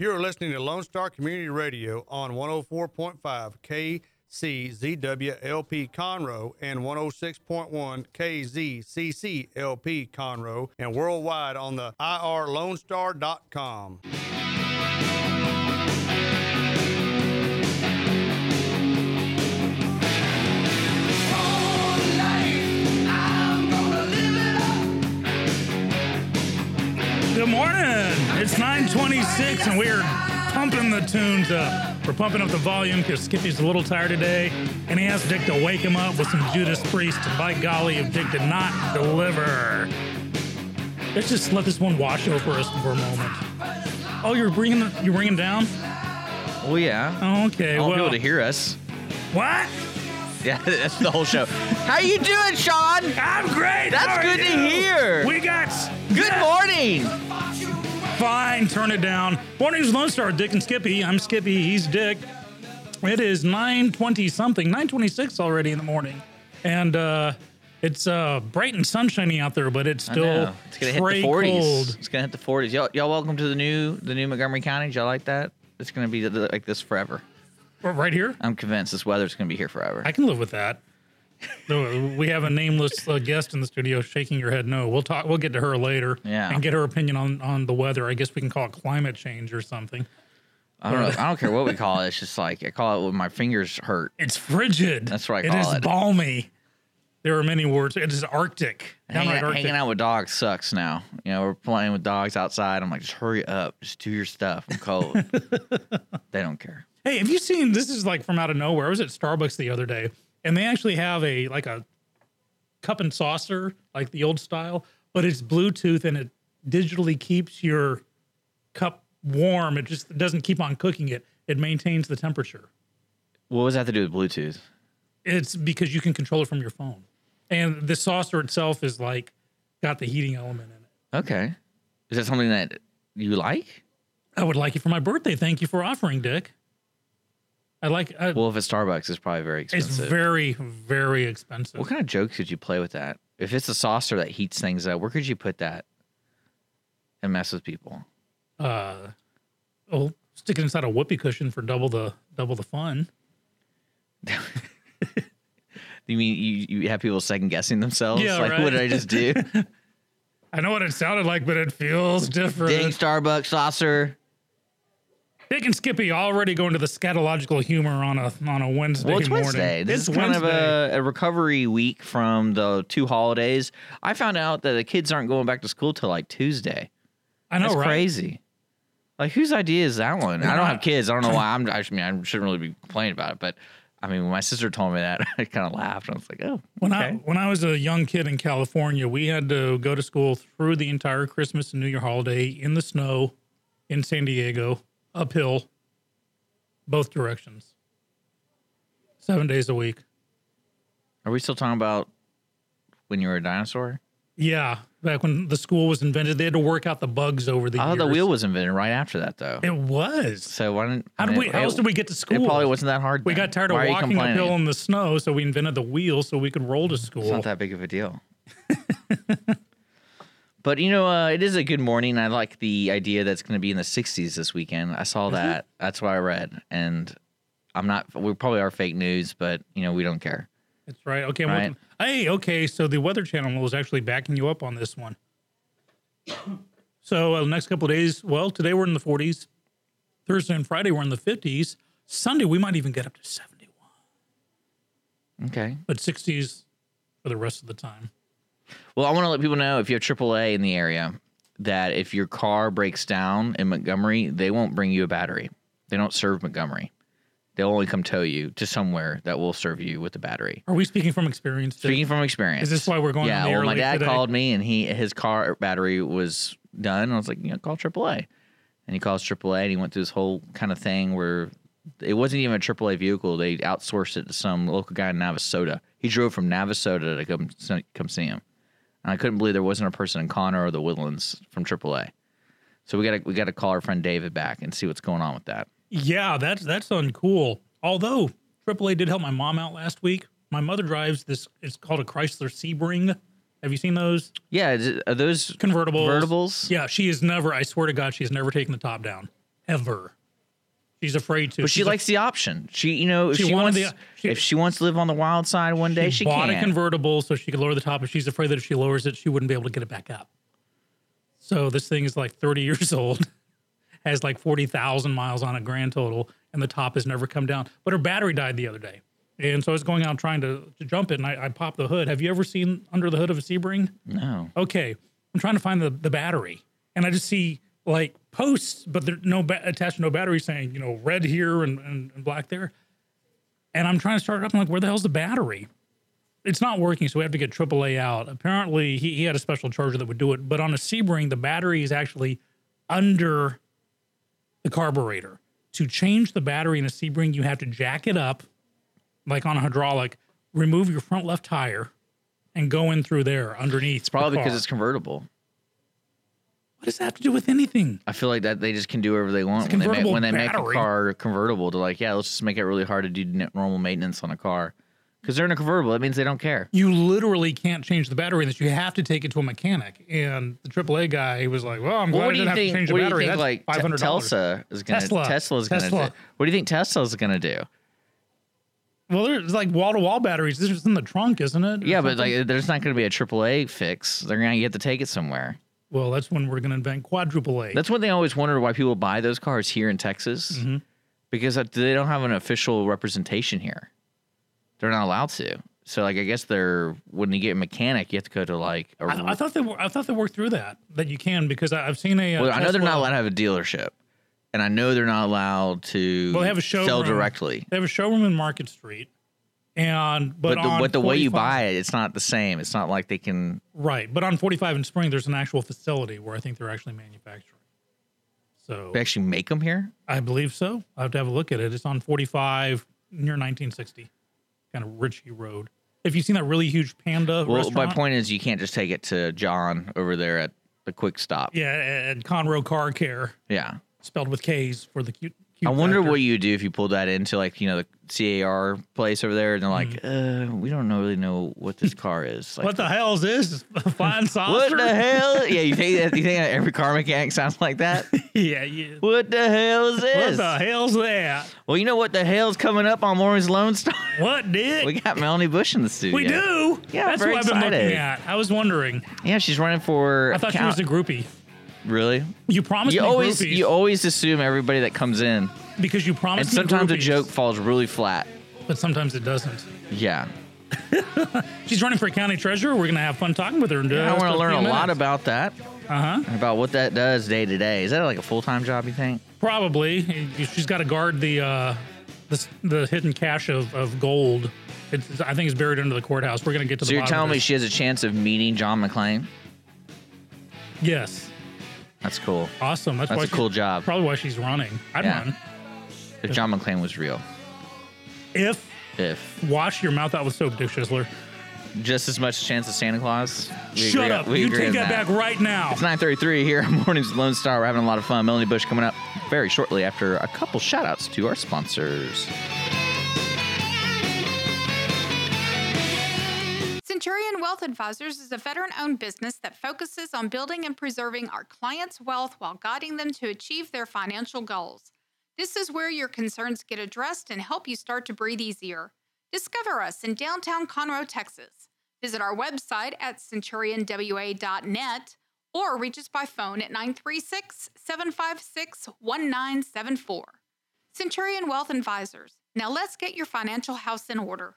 You're listening to Lone Star Community Radio on 104.5 KCZWLP Conroe and 106.1 KZCCLP Conroe and worldwide on the irlonestar.com. Good morning. It's 926 and we're pumping the tunes up. We're pumping up the volume because Skippy's a little tired today and he asked Dick to wake him up with some Judas Priest. And by golly, if Dick did not deliver. Let's just let this one wash over us for a moment. Oh, you're bringing you're bringing down? Well, yeah. Oh, okay. I want well, Able to hear us. what? Yeah, that's the whole show. How you doing, Sean? I'm great. That's are good to you? hear. We got Good morning. Fine, turn it down. Morning's Lone Star, Dick and Skippy. I'm Skippy, he's Dick. It is 9.20 something, 9.26 already in the morning. And uh, it's uh, bright and sunshiny out there, but it's still. It's gonna hit the 40s. cold. It's gonna hit the 40s. Y'all, y'all welcome to the new the new Montgomery County. Y'all like that? It's gonna be like this forever. Right here? I'm convinced this weather's gonna be here forever. I can live with that. No, we have a nameless uh, guest in the studio shaking your head no. We'll talk. We'll get to her later Yeah. and get her opinion on, on the weather. I guess we can call it climate change or something. I don't know. I don't care what we call it. It's just like I call it when my fingers hurt. It's frigid. That's what I It call is it. balmy. There are many words. It is Arctic. Hanging, Arctic. hanging out with dogs sucks now. You know, we're playing with dogs outside. I'm like, just hurry up, just do your stuff. I'm cold. they don't care. Hey, have you seen this is like from out of nowhere. I was at Starbucks the other day and they actually have a like a cup and saucer, like the old style, but it's Bluetooth and it digitally keeps your cup warm. It just doesn't keep on cooking it. It maintains the temperature. What does that have to do with Bluetooth? It's because you can control it from your phone. And the saucer itself is like got the heating element in it. Okay. Is that something that you like? I would like it for my birthday. Thank you for offering, Dick. I like I, Well, if it's Starbucks, it's probably very expensive. it's very very expensive. what kind of jokes could you play with that? If it's a saucer that heats things up, where could you put that and mess with people? uh oh stick it inside a whoopee cushion for double the double the fun You mean you, you have people second guessing themselves? Yeah, like, right. what did I just do? i know what it sounded like but it feels different Dang Starbucks saucer. Dick and skippy already going to the scatological humor on a on a wednesday Well, it's morning Wednesday. This it's is kind wednesday of a, a recovery week from the two holidays. I found out that the kids aren't going back to school till like Tuesday. i know That's right crazy. Like, whose idea is that one? I don't have kids. I don't know why. I'm. I mean, I shouldn't really be complaining about it, but I mean, when my sister told me that, I kind of laughed. I was like, oh, when okay. i when i was a young kid in california we had to go to school through the entire christmas and new year holiday in the snow in san diego uphill both directions seven days a week Are we still talking about when you were a dinosaur? Yeah, back when the school was invented, they had to work out the bugs over the Oh, years. the wheel was invented right after that, though. It was. So why didn't? How did we? How else did we get to school? It probably wasn't that hard. We then. got tired of Why you walking uphill in the snow, so we invented the wheel so we could roll to school. It's not that big of a deal. but you know, uh, it is a good morning. I like the idea that's going to be in the 60s this weekend. I saw that. That's what I read, and I'm not. We probably are fake news, but you know, we don't care. That's right. Okay. Right. Hey, okay. So the Weather Channel was actually backing you up on this one. so uh, the next couple of days, well, today we're in the 40s. Thursday and Friday we're in the 50s. Sunday we might even get up to 71, Okay. but 60s for the rest of the time. Well, I want to let people know if you have AAA in the area that if your car breaks down in Montgomery, they won't bring you a battery. They don't serve Montgomery. They'll only come tow you to somewhere that will serve you with the battery. Are we speaking from experience? Dick? Speaking from experience, Is this why we're going Yeah, on the air well, my dad today? called me and he his car battery was done. I was like, you know, call AAA, and he calls AAA and he went through this whole kind of thing where it wasn't even a AAA vehicle. They outsourced it to some local guy in Navasota. He drove from Navasota to come come see him, and I couldn't believe there wasn't a person in Conroe or the Woodlands from AAA. So we got to we got to call our friend David back and see what's going on with that. Yeah, that's that's uncool. Although AAA did help my mom out last week. My mother drives this. It's called a Chrysler Sebring. Have you seen those Yeah, is it- are those convertibles? convertibles? Yeah, she has never. I swear to God, she has never taken the top down, ever. She's afraid to. But she She's a- likes the option. She, you know, if She she, wanted wants, the- she- if she wants to live on the wild side one day, she, bought can. a convertible so she could lower the top, and she's afraid that if she lowers it, she wouldn't be able to get it back up. So this thing is like 30 years old, has like 40,000 miles on it grand total, and the top has never come down. But her battery died the other day. And so I was going out trying to, to jump it, and I, I popped the hood. Have you ever seen under the hood of a Sebring? no. okay, I'm trying to find the, the battery, and I just see like posts, but there's no ba- attached, no battery saying you know red here and, and, and black there. And I'm trying to start it up. I'm like, where the hell's the battery? It's not working, so we have to get AAA out. Apparently, he, he had a special charger that would do it, but on a Sebring, the battery is actually under the carburetor. To change the battery in a Sebring, you have to jack it up, like on a hydraulic, remove your front left tire, and go in through there underneath. It's probably because it's convertible. What does that have to do with anything? I feel like that they just can do whatever they want when they, make, when they make a battery. car convertible. They're like, yeah, let's just make it really hard to do n- normal maintenance on a car because they're in a convertible. That means they don't care. You literally can't change the battery in this. You have to take it to a mechanic. And the AAA guy, he was like, "Well, I'm glad Well, I what do didn't you have think? to change the What do you battery. think? That's Like five Te- hundred dollars." Tesla is gonna Tesla. Tesla's gonna Tesla. do. What do you think Tesla's gonna do? Well, there's like wall to wall batteries. This is in the trunk, isn't it? Or Yeah, but something? like, there's not gonna be a AAA fix. They're gonna get to take it somewhere. Well, that's when we're going to invent quadruple A. That's thing I always wonder why people buy those cars here in Texas Mm-hmm. because they don't have an official representation here. They're not allowed to. So like I guess they're when you get a mechanic, you have to go to like a. I, I thought they were, I thought they worked through that that you can because I, I've seen a. uh, well, I know they're not allowed to have a dealership, and I know they're not allowed to. Well, they have a sell showroom. directly. They have a showroom in Market Street, and but, But the, but the way you buy it, it's not the same. It's not like they can. right? But on 45 in Spring, there's an actual facility where I think they're actually manufacturing. So They actually make them here. I believe so. I have to have a look at it. It's on 45 near 1960, kind of Richey Road. If you've seen that really huge panda Well, restaurant, my point is, you can't just take it to John over there at the Quick Stop. yeah, at Conroe Car Care, Yeah. spelled with K's for the cute. I wonder factor. what you do if you pull that into like you know the CAR place over there, and they're like, uh, we don't know, really know what this car is. Like. What the hell is this? A Flying what the hell? Yeah, you think that? You think that every car mechanic sounds like that? yeah, yeah. what the hell is this? What the hell's that? well, you know what the hell's coming up on Morning's Lone Star? What did we got Melanie Bush in the studio. we do? Yeah, that's what I've been looking at. I was wondering. Yeah, she's running for. I thought she was a groupie. Really. You promised You me always groupies you always assume everybody that comes in, because you and promised me sometimes groupies, joke falls really flat. but sometimes it doesn't. Yeah. She's running for county treasurer. We're gonna have fun talking with her. In I just want to learn a lot about that, Uh huh. about what that does day to day. Is that like a full time job? You think? Probably. She's got to guard the uh, the, the hidden cache of, of gold. It's, I think it's buried under the courthouse. We're gonna get to So the you're bottom telling of me this. she has a chance of meeting John McClane? Yes. That's cool. Awesome. That's, That's why a cool job. Probably why she's running. I'd Yeah. run. If John McClane was real, If if wash your mouth out with soap, Dick Schisler. just as much chance as Santa Claus. We Shut agree- up. we You agree take on that, back right now. It's 9:33 here on Mornings with Lone Star. We're having a lot of fun. Melanie Bush coming up very shortly after a couple shout outs to our sponsors. Wealth Advisors is a veteran owned business that focuses on building and preserving our clients' wealth while guiding them to achieve their financial goals. This is where your concerns get addressed and help you start to breathe easier. Discover us in downtown Conroe, Texas. Visit our website at centurionwa.net or reach us by phone at 936 756 1974. Centurion Wealth Advisors. Now let's get your financial house in order.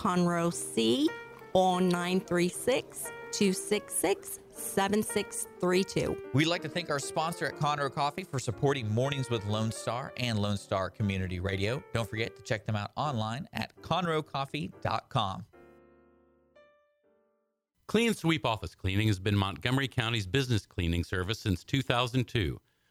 Conroe C on 936 266 7632. We'd like to thank our sponsor at Conroe Coffee for supporting Mornings with Lone Star and Lone Star Community Radio. Don't forget to check them out online at conroecoffee.com. Clean Sweep Office Cleaning has been Montgomery County's business cleaning service since 2002.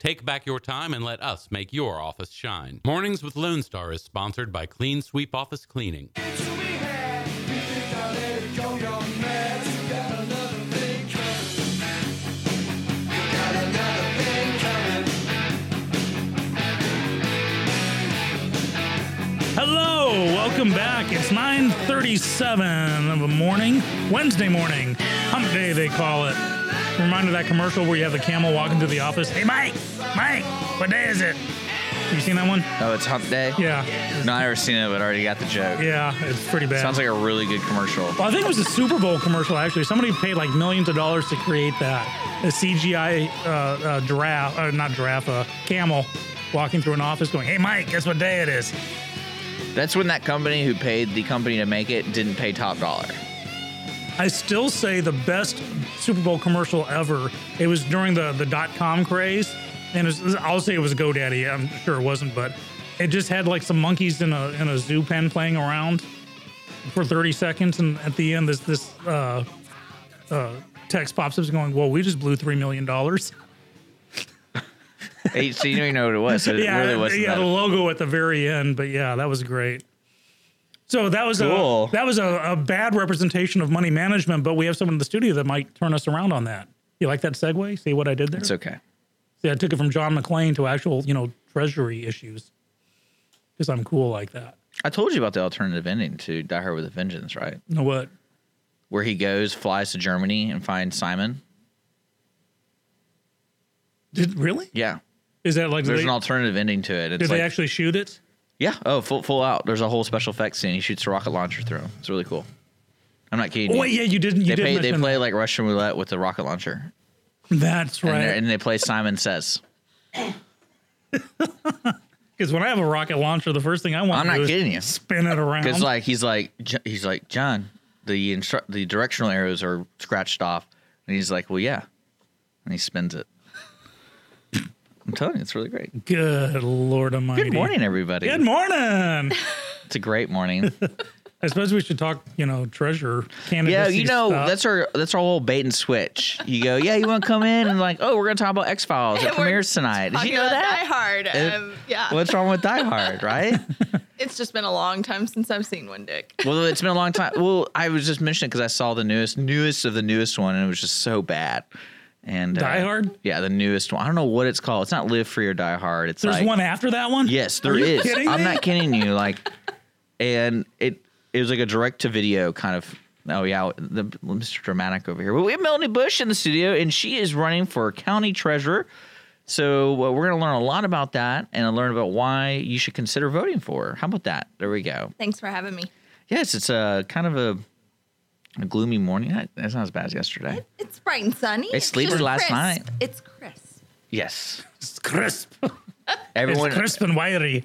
Take back your time and let us make your office shine. Mornings with Lone Star is sponsored by Clean Sweep Office Cleaning. Hello, welcome back. It's 9:37 of a morning, Wednesday morning, Hump Day they call it. Remind of that commercial where you have the camel walking through the office. Hey, Mike, Mike, what day is it? You seen that one? Oh, it's Hump Day. Yeah, No, I never seen it, but I already got the joke. yeah, it's pretty bad. Sounds like a really good commercial. Well, I think it was a Super Bowl commercial. Actually, somebody paid like millions of dollars to create that. A CGI uh, uh, giraffe, uh, not giraffe, uh, camel, walking through an office, going, "Hey, Mike, guess what day it is?" That's when that company who paid the company to make it didn't pay top dollar. I still say the best Super Bowl commercial ever. It was during the the dot com craze, and was, I'll say it was GoDaddy. I'm sure it wasn't, but it just had like some monkeys in a in a zoo pen playing around for 30 seconds, and at the end, this this uh, uh, text pops up going, "Well, we just blew three million dollars." So you don't even know what it was. So it Yeah, really yeah, the logo at the very end, but yeah, that was great. So that was Cool. a that was a, a bad representation of money management, but we have someone in the studio that might turn us around on that. You like that segue? See what I did there? It's okay. See, I took it from John McClane to actual, you know, treasury issues because I'm cool like that. I told you about the alternative ending to Die Hard with a Vengeance, right? Know what? Where he goes, flies to Germany, and finds Simon. Did really? Yeah, Is that like there's they, an alternative ending to it. It's did like, they actually shoot it? Yeah, oh, full full out. There's a whole special effects scene. He shoots a rocket launcher through him. It's really cool. I'm not kidding. Oh you. wait, yeah, you didn't. You they did play they play like Russian roulette with the rocket launcher, That's right. and they play Simon Says. Because when I have a rocket launcher, the first thing I want I'm to not do is kidding you. spin it around. Because like he's like he's like John, the instru- the directional arrows are scratched off, and he's like, well, yeah, and he spins it. I'm telling you, it's really great. Good Lord Almighty. Good morning, everybody. Good morning. It's a great morning. I suppose we should talk, you know, treasure candidacy yeah, you know stuff. that's our that's our whole bait and switch. You go, yeah, you want to come in and like, oh, we're gonna talk about X Files. It premieres tonight. Did you know that? Die Hard. It- Um, yeah. What's wrong with Die Hard, right? It's just been a long time since I've seen one, Dick. well, it's been a long time. Well, I was just mentioning because I saw the newest newest of the newest one, and it was just so bad. And uh, Die Hard? Yeah, the newest one. I don't know what it's called. It's not Live Free or Die Hard. It's There's like, one after that one? Yes, Are there you is. kidding I'm not kidding you. Like, and it it was like a direct to video kind of. Oh yeah, the Mr. Dramatic over here. Well, we have Melanie Bush in the studio, and she is running for county treasurer. So uh, we're going to learn a lot about that and learn about why you should consider voting for her. How about that? There we go. Thanks for having me. Yes, it's a kind of a, a gloomy morning. That's not as bad as yesterday. It's bright and sunny. It It's sleeted last crisp. night. It's crisp. Yes, It's crisp. everyone. it's crisp and wiry.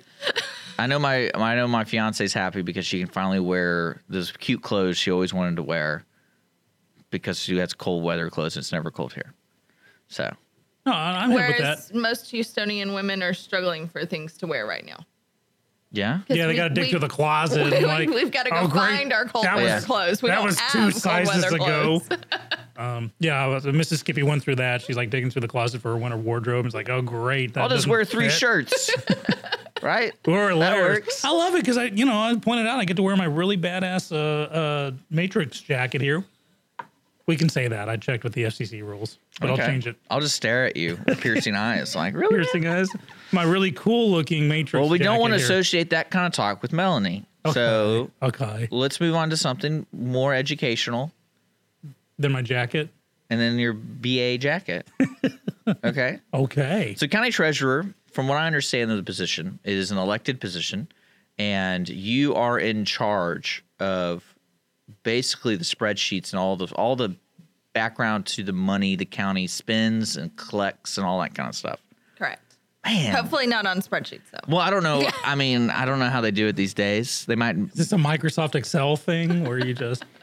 I know my I know my fiance's happy because she can finally wear those cute clothes she always wanted to wear because she has cold weather clothes and it's never cold here. So No, I'm here with that. Whereas most Houstonian women are struggling for things to wear right now. Yeah, 'Cause Yeah, they we- got to dig we- through the closet. We, like, we've got to go oh, great. find our cold That weather was- clothes. We that don't was have two cold sizes weather ago. um, yeah, Missus Skippy went through that. She's like digging through the closet for her winter wardrobe. It's like, oh, great. That I'll just wear three fit. shirts. right? Or That layers. works. I love it because I, you know, I pointed out I get to wear my really badass uh, uh, Matrix jacket here. We can say that. I checked with the FCC rules, but Okay. I'll change it. I'll just stare at you with piercing eyes. Like, really? Piercing eyes. My really cool looking Matrix. Well, we don't want to here. associate that kind of talk with Melanie. So Okay. let's move on to something more educational Then my jacket. and then your BA jacket. okay. Okay. So, county treasurer, from what I understand of the position, is an elected position, and you are in charge of basically the spreadsheets and all the all the background to the money the county spends and collects and all that kind of stuff. Correct. Man. Hopefully not on spreadsheets though. Well, I don't know. I mean, I don't know how they do it these days. They might. Is this a Microsoft Excel thing where you just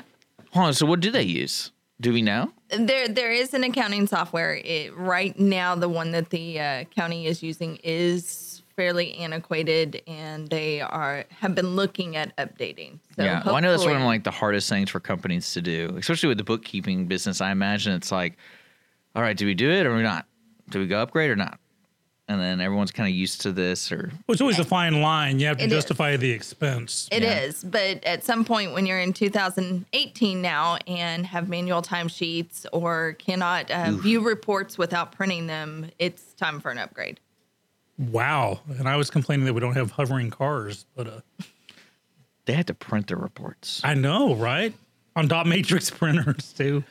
Hold on. So, what do they use? Do we know? There, there is an accounting software. It, right now, the one that the uh, county is using is fairly antiquated, and they are have been looking at updating. So yeah. Well, I know that's one of like the hardest things for companies to do, especially with the bookkeeping business. I imagine it's like, all right, do we do it or we not? Do we go upgrade or not? And then everyone's kind of used to this, or well, it's always a fine line. You have to It is. justify the expense. It is, but at some point when you're in 2018 now and have manual timesheets or cannot uh, view reports without printing them, it's time for an upgrade. Wow. And I was complaining that we don't have hovering cars, but uh, they had to print their reports. I know, right? On dot matrix printers too.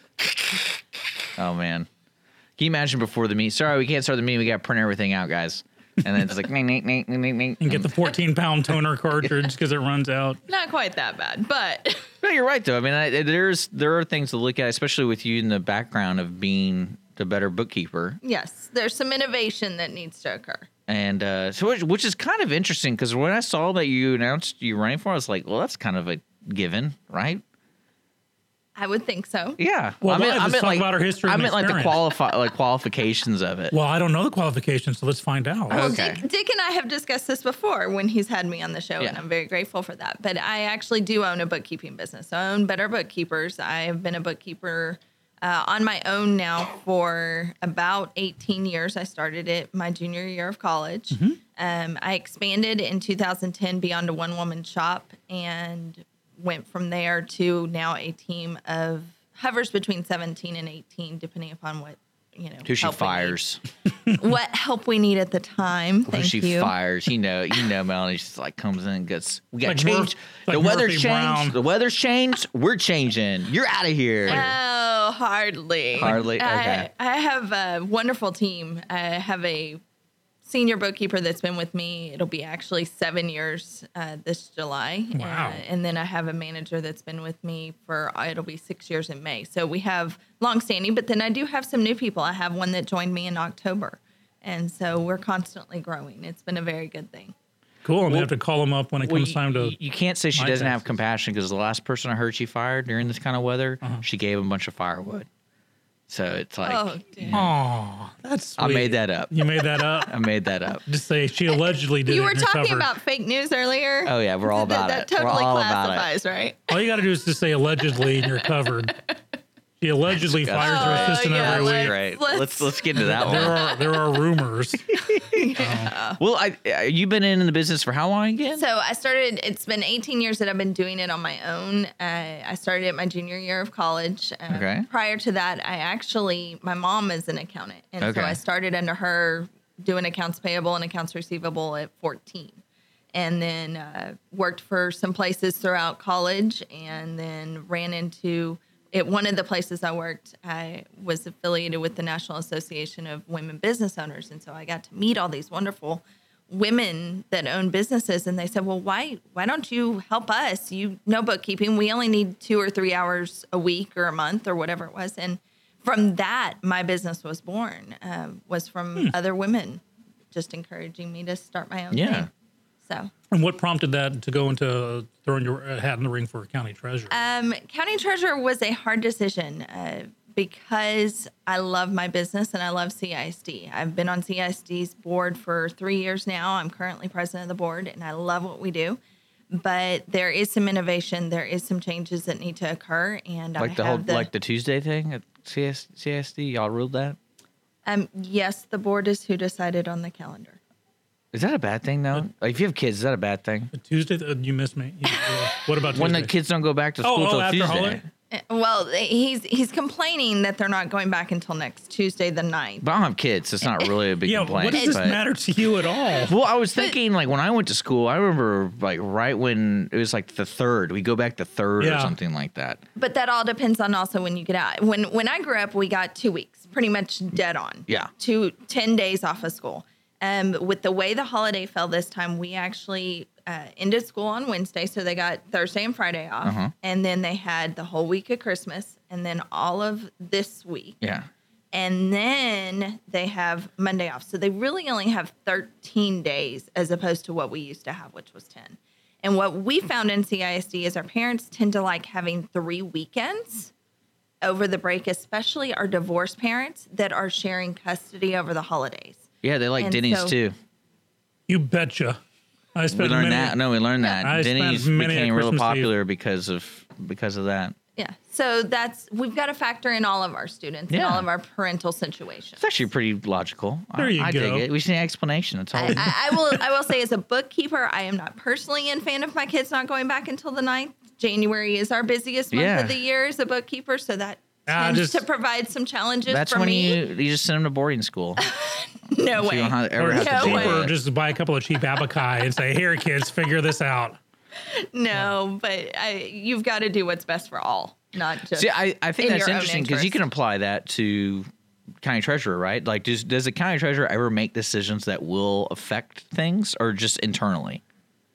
Oh man, can you imagine before the meet? Sorry, we can't start the meeting. We got to print everything out, guys. And then it's like, ning, ning, ning, ning, ning, ning. And get the 14 pound toner cartridge because it runs out. Not quite that bad, but No, you're right though. I mean, I, there's there are things to look at, especially with you in the background of being the better bookkeeper. yes, there's some innovation that needs to occur. And uh, so, which, which is kind of interesting because when I saw that you announced you're running for, it, I was like, well, that's kind of a given, right? I would think so. Yeah. Well, I meant, let's I meant talk like about our history I and meant like the qualify like qualifications of it. Well, I don't know the qualifications, so let's find out. Well, Okay. Dick, Dick and I have discussed this before when he's had me on the show, and I'm very grateful for that. But I actually do own a bookkeeping business. I own Better Bookkeepers. I have been a bookkeeper uh, on my own now for about 18 years. I started it my junior year of college. Um, I expanded in 2010 beyond a one woman shop and went from there to now a team of hovers between 17 and 18, depending upon what. You know, Who she help we need. fires? What help we need at the time. Who Thank she you. fires? You know, you know, Melanie just like comes in and gets. We got Like changed. Murph- like the weather's Murphy changed. Brown. The weather's changed. We're changing. You're out of here. Oh, hardly. Hardly? I- Okay. I, have a wonderful team. I have a senior bookkeeper that's been with me. It'll be actually seven years uh, this July. Wow. Uh, and then I have a manager that's been with me for, uh, it'll be six years in May. So we have longstanding, but then I do have some new people. I have one that joined me in October. And so we're constantly growing. It's been a very good thing. Cool. I'm gonna have to call them up when it Well, comes you, time to. you- you can't say she doesn't have compassion because the last person I heard she fired during this kind of weather, Uh-huh. she gave him a bunch of firewood. So it's like oh, dear. That's. I made that up. You made that up. I made that up. Just say she allegedly did. You were and talking covered. about fake news earlier. Oh yeah, we're all That- about that, it. We're totally all about it. classifies, right? All you got to do is just say allegedly, and you're covered. She allegedly fires her Oh, assistant yeah, every let's- week. Great. Let's- Let's let's get into that one. There are there are rumors. Well, I uh, you've been in the business for how long again? So I started. It's been 18 years that I've been doing it on my own. Uh, I started at my junior year of college. Uh, Okay. Prior to that, I actually my mom is an accountant, and Okay. so I started under her doing accounts payable and accounts receivable at 14, and then uh, worked for some places throughout college, and then ran into. At one of the places I worked, I was affiliated with the National Association of Women Business Owners, and so I got to meet all these wonderful women that own businesses. And they said well why why don't you help us? You know bookkeeping. We only need two or three hours a week or a month or whatever it was. And from that my business was born um, was from other women just encouraging me to start my own Yeah. thing so And what prompted that to go into throwing your uh, hat in the ring for county treasurer? Um, county treasurer was a hard decision uh, because I love my business and I love CISD. I've been on CISD's board for three years now. I'm currently president of the board and I love what we do. But there is some innovation, there is some changes that need to occur, and like I the whole the, like the Tuesday thing at CS, CSD. Y'all ruled that. um yes, the board is who decided on the calendar. Is that a bad thing though? Like if you have kids, is that a bad thing? Tuesday, uh, you missed me. You- uh, what about Tuesday? When the kids don't go back to Oh, school oh, till after Tuesday. holiday? Uh, Well, he's he's complaining that they're not going back until next Tuesday, the 9th. But I don't have kids. So it's not really a big yeah, complaint. what does this but- matter to you at all? Well, I was thinking like when I went to school, I remember like right when it was like the third. We go back the third or something like that. But that all depends on also when you get out. When when I grew up, we got two weeks, pretty much dead on. Yeah. Two, 10 days off of school. Um, with the way the holiday fell this time, we actually uh, ended school on Wednesday, so they got Thursday and Friday off, Uh-huh. and then they had the whole week of Christmas, and then all of this week. Yeah. And then they have Monday off. So they really only have 13 days as opposed to what we used to have, which was 10. And what we found in CISD is our parents tend to like having three weekends over the break, especially our divorced parents that are sharing custody over the holidays. Yeah, they like And Denny's so- too. You betcha. I We spent learned many, that. No, we learned that. I spent Denny's many a became real Christmas Eve. popular because of because of that. Yeah. So that's, we've got to factor in all of our students and Yeah. all of our parental situations. It's actually pretty logical. There I, you I dig go. it. We just need an explanation. That's all. I, I, I will. I will say, as a bookkeeper, I am not personally a fan of my kids not going back until the 9th. January is our busiest month Yeah. of the year as a bookkeeper, so that Ah, tends just- to provide some challenges That's for when me. you you just send them to boarding school. no So way. you don't ever Or have No to do way. cheaper, just buy a couple of cheap abaci and say, "Here, kids, figure this out." no, but I, you've got to do what's best for all, not just. See, I, I think in that's interesting because you can apply that to county treasurer, right? Like, does does the county treasurer ever make decisions that will affect things, or just internally?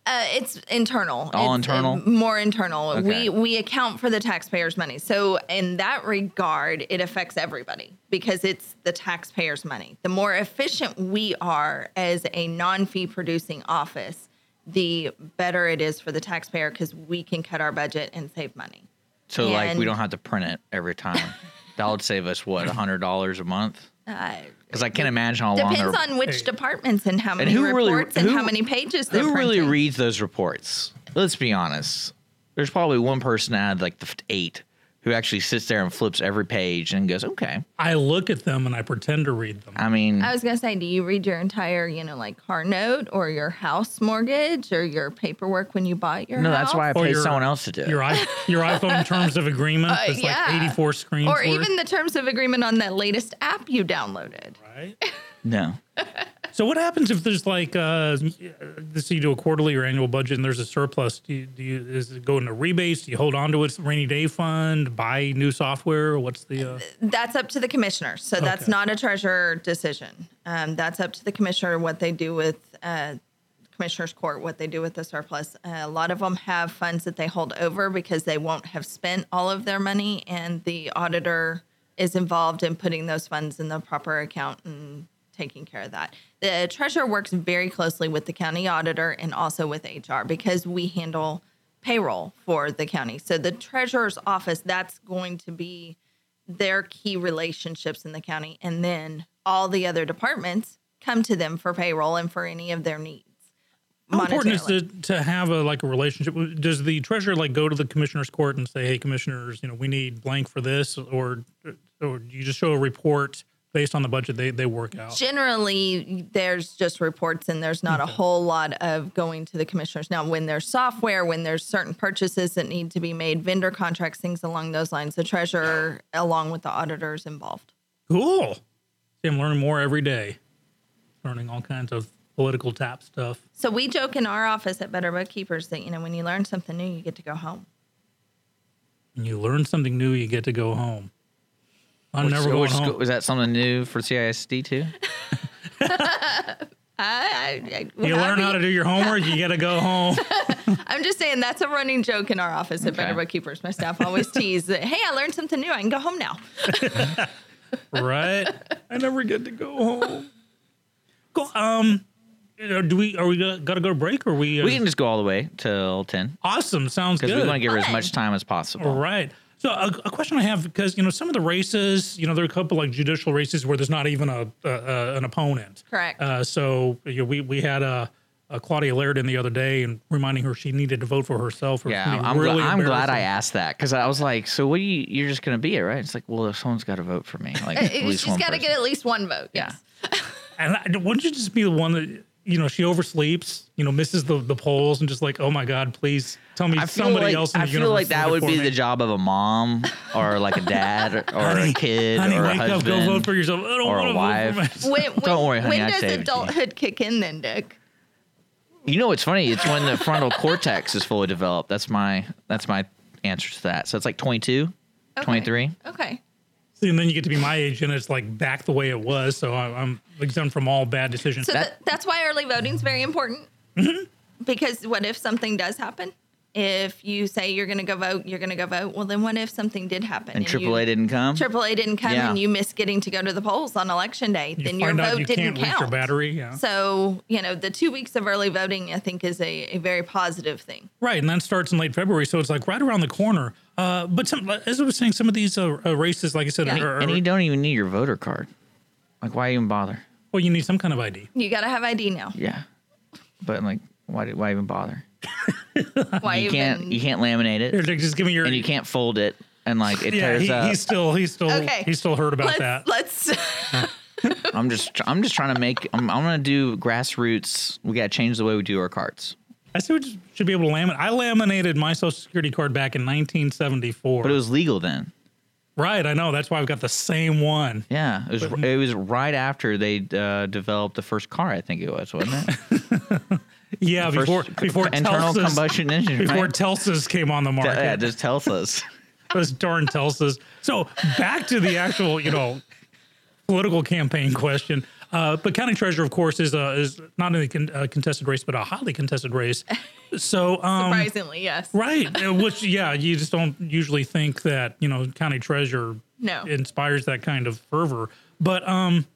Uh, it's internal. All It's, uh, internal? more internal. Okay. We we account for the taxpayers' money. So in that regard, it affects everybody because it's the taxpayers' money. The more efficient we are as a non-fee producing office, the better it is for the taxpayer because we can cut our budget and save money. So, like, we don't have to print it every time. that would save us what hundred dollars a month? Uh, Because I can't imagine how long. depends they're- on which departments and how many who really- reports and who- how many pages they're Who really reads those reports? Let's be honest. There's probably one person out of like the eight who actually sits there and flips every page and goes, "Okay." I look at them and I pretend to read them. I mean, I was gonna say, do you read your entire, you know, like car note or your house mortgage or your paperwork when you bought your no, house? that's why I Or pay your- someone else to do it. Your i your iPhone terms of agreement Uh, is yeah. like 84 screens. or worth, even the terms of agreement on that latest app you downloaded. right? no. So what happens if there's like uh this you do a quarterly or annual budget and there's a surplus? Do you, do you is it go into rebates? Do you hold on to it, rainy day fund, buy new software? What's the uh, That's up to the commissioner. So that's not a treasurer decision. Um, that's up to the commissioner what they do with uh, commissioner's court, what they do with the surplus. Uh, a lot of them have funds that they hold over because they won't have spent all of their money, and the auditor is involved in putting those funds in the proper account and taking care of that. The treasurer works very closely with the county auditor and also with HR because we handle payroll for the county. So the treasurer's office, that's going to be their key relationships in the county. And then all the other departments come to them for payroll and for any of their needs. how important is to, to have a like a relationship? Does the treasurer like go to the commissioner's court and say, "Hey, commissioners, you know, we need blank for this," or or do you just show a report based on the budget they they work out? Generally, there's just reports and there's not a whole lot of going to the commissioners. Now, when there's software, when there's certain purchases that need to be made, vendor contracts, things along those lines, the treasurer, along with the auditors involved. Cool. See, I'm learning more every day. Learning all kinds of political tap stuff. So we joke in our office at Better Bookkeepers that, you know, when you learn something new, you get to go home. When you learn something new, you get to go home. I'm Which- never going home. school- was that something new for CISD too? I, I, I, you learn how to do your homework, you get to go home. I'm just saying that's a running joke in our office at Better Okay. Bookkeepers. My staff always tease that, hey, I learned something new. I can go home now. right? I never get to go home. Cool. Um, do we are we got to go to break or we? Uh, We can just go all the way till ten awesome. Sounds good because we want to give her as much time as possible. All right. So a, a question I have because you know some of the races, you know, there are a couple like judicial races where there's not even a, a, a an opponent. Correct. Uh, so you know, we we had a. Uh, Claudia Laridan the other day and reminding her she needed to vote for herself. or Yeah, I'm, really gla- I'm glad I asked that because I was like, "So what? Do you, you're just gonna be it, right?" It's like, "Well, if someone's got to vote for me, like at least She's one got to get at least one vote. Yeah. Yes. And I, wouldn't you just be the one that you know she oversleeps, you know, misses the the polls, and just like, oh my god, please tell me I feel somebody like else. In I the feel like that would be me. the job of a mom or like a dad or, or Honey, a kid honey, or a wake up, husband. go vote for yourself. I don't or a want to wife. vote for myself. When, when, Don't worry, honey, When I does saved you. adulthood kick in then, Dick? You know what's funny? It's when the frontal cortex is fully developed. That's my that's my answer to that. So it's like 22, Okay. 23. Okay. See, and then you get to be my age, and it's like back the way it was. So I, I'm exempt from all bad decisions. So That- that's why early voting is very important. Mm-hmm. Because what if something does happen? If you say you're going to go vote, you're going to go vote. Well, then what if something did happen And you- AAA didn't come. AAA didn't come Yeah. and you miss getting to go to the polls on election day, You then your vote you didn't can't reach count. your battery. Yeah. So, you know, the two weeks of early voting, I think, is a, a very positive thing. Right, and that starts in late February, so it's like right around the corner. Uh, but some, as I was saying, some of these uh, uh, races, like I said, Yeah. are, are, and you don't even need your voter card. Like, why even bother? well, you need some kind of ID. You got to have ID now. Yeah, but like, why? Why even bother? Why You even? can't. You can't laminate it, Dick, just give me your. and you can't fold it, and like it yeah, tears he, up. he's still, he's still, Okay. he's still heard about let's, that. Let's. I'm just. I'm just trying to make. I'm, I'm gonna do grassroots. We gotta change the way we do our cards. I still should be able to laminate. I laminated my Social Security card back in 1974. But it was legal then. right, I know. That's why I've got the same one. Yeah, it was. It was right after they uh, developed the first car. I think it was, wasn't it? Yeah, First before before internal Telsas, combustion engine. before right? Telsas came on the market. yeah, just tells us. those darn Telsas. So back to the actual, you know, political campaign question. Uh, but county treasurer, of course, is uh, is not only a con- uh, contested race, but a highly contested race. So, um, Surprisingly, yes. right, uh, which yeah, you just don't usually think that you know county treasurer No. inspires that kind of fervor. But um,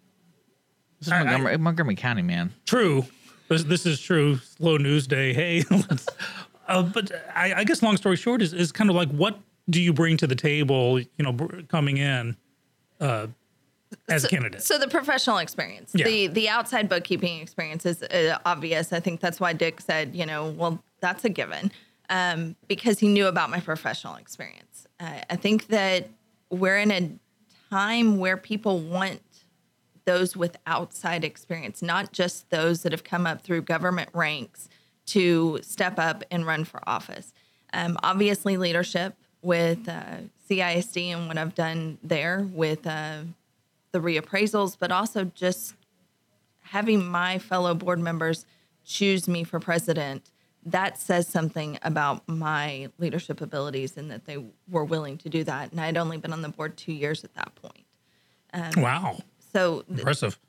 This is I- Montgomery, Montgomery County, man. True. This, this is true. Slow news day. Hey, let's, uh, but I, I guess long story short is, is kind of like what do you bring to the table? You know, br- coming in uh, as a candidate. So the professional experience, Yeah. the the outside bookkeeping experience is uh, obvious. I think that's why Dick said, you know, well, that's a given, um, because he knew about my professional experience. Uh, I think that we're in a time where people want those with outside experience, not just those that have come up through government ranks to step up and run for office. Um, obviously, leadership with uh, CISD and what I've done there with uh, the reappraisals, but also just having my fellow board members choose me for president. That says something about my leadership abilities and that they were willing to do that. And I'd only been on the board two years at that point. Um, wow, So th- impressive.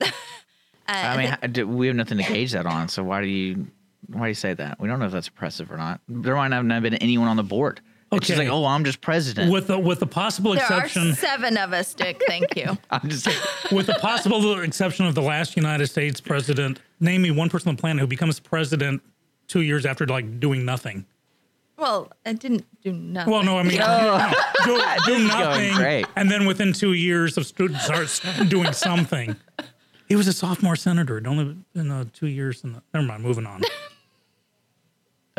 Uh, I mean, how- do- we have nothing to gauge that on. So why do you why do you say that? We don't know if that's impressive or not. There might not have been anyone on the board. It's just Okay. like, oh, I'm just president. with the with the possible there exception are seven of us, Dick. Thank you. I'm just with the possible exception of the last United States president, name me one person on the planet who becomes president two years after like doing nothing. Well, I didn't do nothing. Well, no, I mean no, do, do This is going nothing, great. and then within two years of students starts doing something. He was a sophomore senator. It only been uh, two years. In the, never mind. Moving on.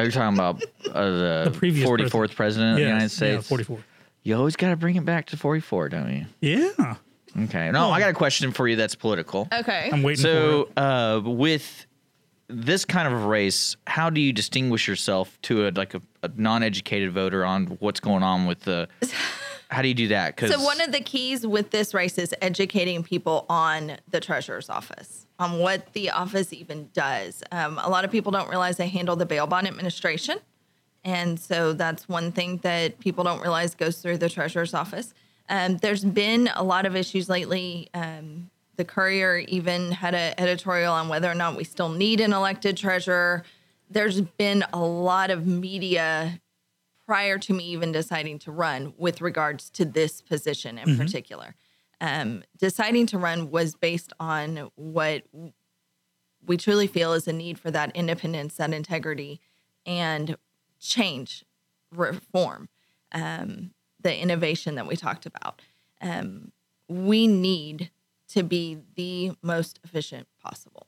Are you talking about uh, the, The previous 44th president, of the Yes, United yeah, States? forty-four. You always got to bring it back to 44, don't you? Yeah, Okay. No, I got a question for you that's political. okay. I'm waiting for So, uh, with this kind of race, how do you distinguish yourself to a like a, a non-educated voter on what's going on with the? How do you do that? Because So one of the keys with this race is educating people on the treasurer's office, on what the office even does. Um, a lot of people don't realize they handle the bail bond administration, and so that's one thing that people don't realize goes through the treasurer's office. Um, there's been a lot of issues lately. Um, the Courier even had an editorial on whether or not we still need an elected treasurer. There's been a lot of media prior to me even deciding to run with regards to this position in particular. Um, deciding to run was based on what we truly feel is a need for that independence, that integrity, and change, reform, um, the innovation that we talked about. Um, we need to be the most efficient possible.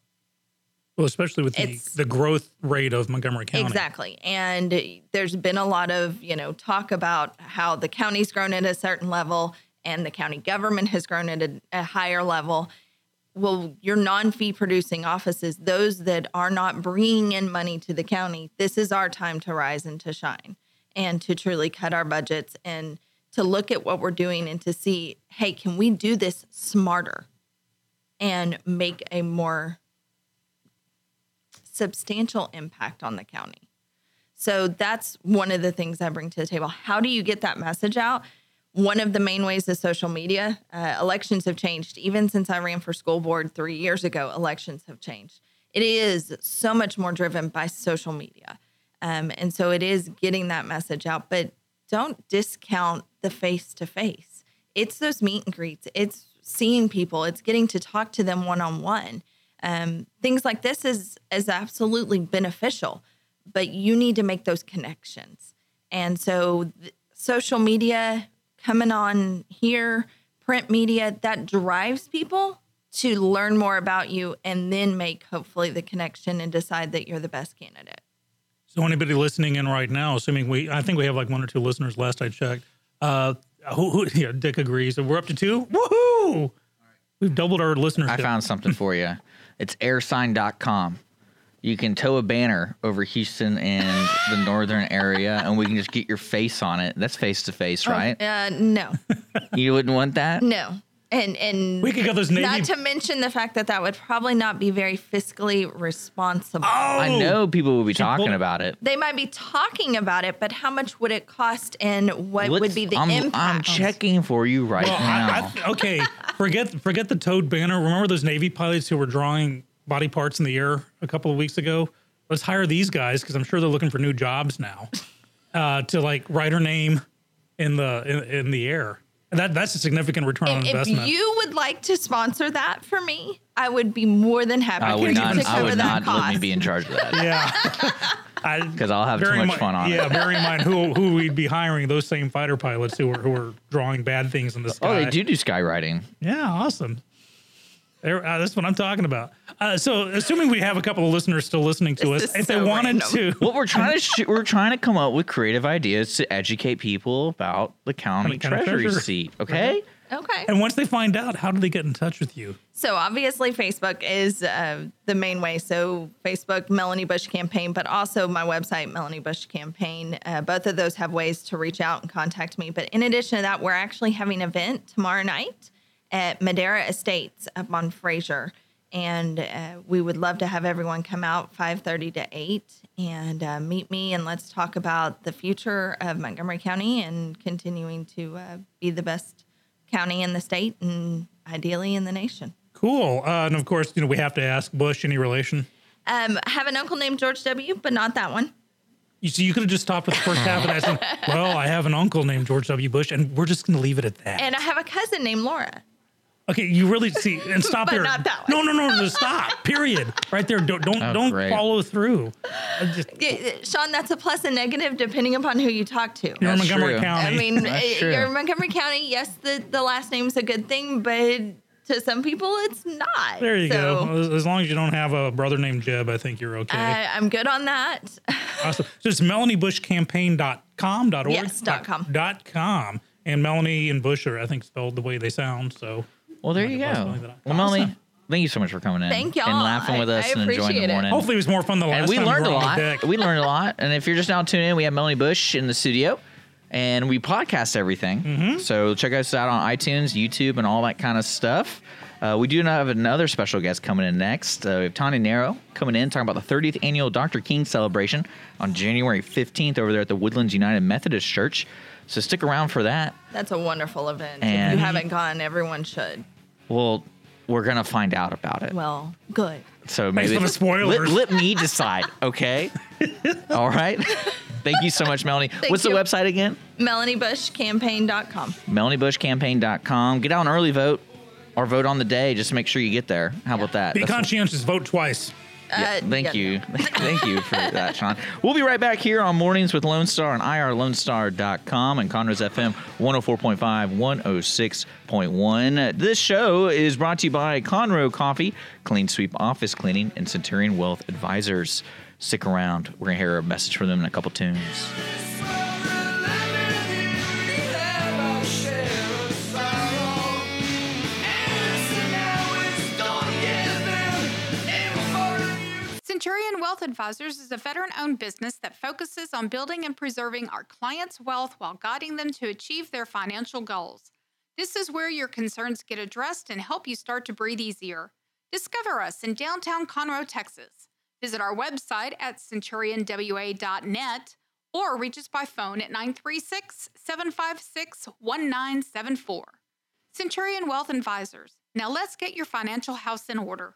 well, especially with the, the growth rate of Montgomery County. Exactly. And there's been a lot of, you know, talk about how the county's grown at a certain level and the county government has grown at a, a higher level. Well, your non fee producing offices, those that are not bringing in money to the county, this is our time to rise and to shine and to truly cut our budgets and to look at what we're doing and to see, hey, can we do this smarter and make a more substantial impact on the county. So that's one of the things I bring to the table. How do you get that message out? One of the main ways is social media. Uh, elections have changed. Even since I ran for school board three years ago, elections have changed. It is so much more driven by social media. Um, and so it is getting that message out, but don't discount the face to face. It's those meet and greets, it's seeing people, it's getting to talk to them one on one. Things like this is is absolutely beneficial, but you need to make those connections. And so, th- social media coming on here, print media, that drives people to learn more about you and then make hopefully the connection and decide that you're the best candidate. So anybody listening in right now, assuming we, I think we have like one or two listeners. Last I checked, uh, who, who yeah, Dick agrees. We're up to two. Woohoo! We've doubled our listeners. I found something for you. It's airsign.com. You can tow a banner over Houston and the northern area, and we can just get your face on it. That's face to face, right? Uh, no, You wouldn't want that? no. And and We could get those Navy- Not to mention the fact that that would probably not be very fiscally responsible. Oh, I know people will be talking bull- about it. They might be talking about it, but how much would it cost, and what would Let's- be the I'm, impact? I'm checking for you right Well, now. I, I, okay, forget forget the towed banner. Remember those Navy pilots who were drawing body parts in the air a couple of weeks ago? Let's hire these guys because I'm sure they're looking for new jobs now. Uh, to like write her name in the in, in the air. And that that's a significant return on if investment. you would like to sponsor that for me, I would be more than happy I to, would not. to I cover would that not let me be in charge of that yeah. Because I'll have too much mi- fun on it. yeah, it. bearing in mind who who we'd be hiring those same fighter pilots who are who are drawing bad things in the sky. Oh, they do do skywriting. Yeah, awesome. There, uh, that's what I'm talking about. Uh, so, assuming we have a couple of listeners still listening to This us, is if they wanted random. to, What we're trying to sh- we're trying to come up with creative ideas to educate people about the county County treasury treasurer. seat. Okay. Okay. and once they find out, how do they get in touch with you? So obviously, Facebook is uh, the main way. So Facebook, Melanie Bush Campaign, but also my website, Melanie Bush Campaign. Uh, both of those have ways to reach out and contact me. But in addition to that, we're actually having an event tomorrow night at Madera Estates up on Fraser, and uh, we would love to have everyone come out 5:30 to 8 and uh, meet me and let's talk about the future of Montgomery County and continuing to uh, be the best county in the state and ideally in the nation. Cool. Uh, and of course, you know we have to ask Bush any relation. Um, I have an uncle named George W., but not that one. You see, you could have just stopped with the first half of that. well, I have an uncle named George W. Bush, and we're just going to leave it at that. And I have a cousin named Laura. Okay, you really see and stop But there. not that no, one. no, no, just stop. Period. Right there. Don't don't, Oh, don't great. follow through. Just, Yeah, yeah, Sean, that's a plus and negative depending upon who you talk to. you're in Montgomery true. County. I mean, That's eh, true. you're in Montgomery County. Yes, the, the last name's a good thing, but to some people, it's not. there you So, go. As, as long as you don't have a brother named Jeb, I think you're okay. I, I'm good on that. Awesome. So it's melaniebushcampaign.com, dot org? Yes, dot com. Dot com. And Melanie and Bush are, I think, spelled the way they sound. So Well, there you go. lost something that I- Well, Melanie, Awesome. thank you so much for coming in. Thank y'all. And laughing with I- us I and enjoying the appreciate it. morning. hopefully it was more fun the last and we time. learned a were on lot. the deck. We learned a lot. And if you're just now tuning in, we have Melanie Bush in the studio, and we podcast everything. Mm-hmm. So check us out on iTunes, YouTube, and all that kind of stuff. Uh, we do have another special guest coming in next. Uh, we have Tanya Nero coming in talking about the 30th annual Dr. King celebration on January 15th over there at the Woodlands United Methodist Church. So stick around for that. That's a wonderful event. if And- you haven't gone, everyone should. Well, we're gonna find out about it. Well, good. So Thanks maybe for the spoilers. Let, let me decide, okay? All right. Thank you so much, Melanie. What's you. the website again? MelanieBushCampaign.com. MelanieBushCampaign.com. Get out and early vote or vote on the day just to make sure you get there. How about that? Be That's- conscientious. Vote twice. Yeah, Uh, thank yeah, you. thank you for that, Sean. We'll be right back here on Mornings with Lone Star on IRLoneStar.com and Conroe's FM 104.5, 106.1. This show is brought to you by Conroe Coffee, Clean Sweep Office Cleaning, and Centurion Wealth Advisors. Stick around. We're going to hear a message from them in a couple tunes. Wealth Advisors is a veteran owned business that focuses on building and preserving our clients' wealth while guiding them to achieve their financial goals. This is where your concerns get addressed and help you start to breathe easier. Discover us in downtown Conroe, Texas. Visit our website at centurionwa.net or reach us by phone at 936 756 1974. Centurion Wealth Advisors. Now let's get your financial house in order.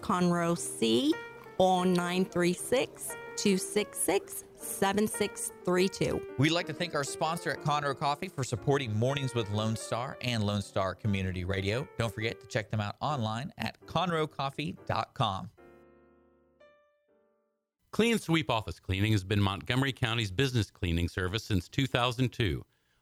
Conroe C on 936 266 7632. We'd like to thank our sponsor at Conroe Coffee for supporting Mornings with Lone Star and Lone Star Community Radio. Don't forget to check them out online at conroecoffee.com. Clean Sweep Office Cleaning has been Montgomery County's business cleaning service since 2002,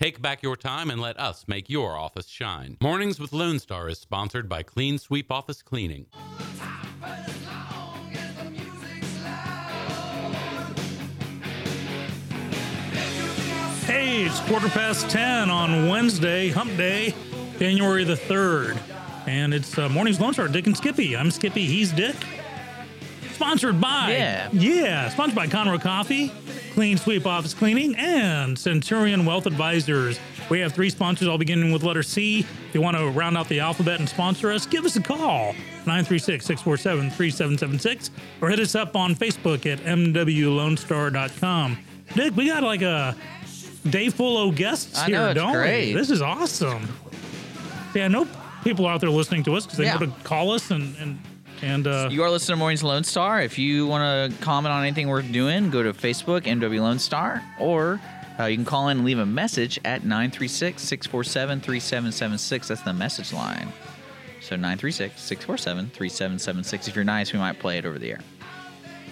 Take back your time and let us make your office shine. Mornings with Lone Star is sponsored by Clean Sweep Office Cleaning. Hey, it's quarter past 10 on Wednesday, hump day, January the 3rd. And it's uh, Morning's Lone Star, Dick and Skippy. I'm Skippy, he's Dick. Sponsored by, Yeah. yeah, sponsored by Conroe Coffee, Clean Sweep Office Cleaning, and Centurion Wealth Advisors. We have three sponsors, all beginning with letter C. If you want to round out the alphabet and sponsor us, give us a call, 936 647 3776, or hit us up on Facebook at mwlonestar.com. Dick, we got like a day full of guests I here, know, don't great. we? This is awesome. Yeah, I know people out there listening to us because they Yeah. want to call us and and and uh, You are listening to Mornings Lone Star. If you want to comment on anything we're doing, go to Facebook, MW Lone Star, or uh, you can call in and leave a message at 936 647 3776. That's the message line. So 936 647 3776. If you're nice, we might play it over the air.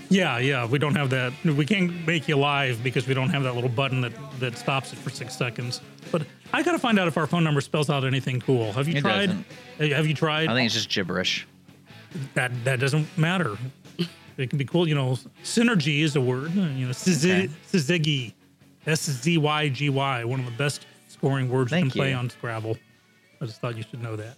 yeah, yeah, we don't have that. We can't make you live because we don't have that little button that that stops it for six seconds. But I got to find out if our phone number spells out anything cool. Have you It tried? doesn't. Have you tried? I think it's just gibberish. That that doesn't matter. It can be cool. You know, synergy is a word. You know, Okay. syzygy, S Z Y G Y, one of the best scoring words Thank you can play you. on Scrabble. I just thought you should know that.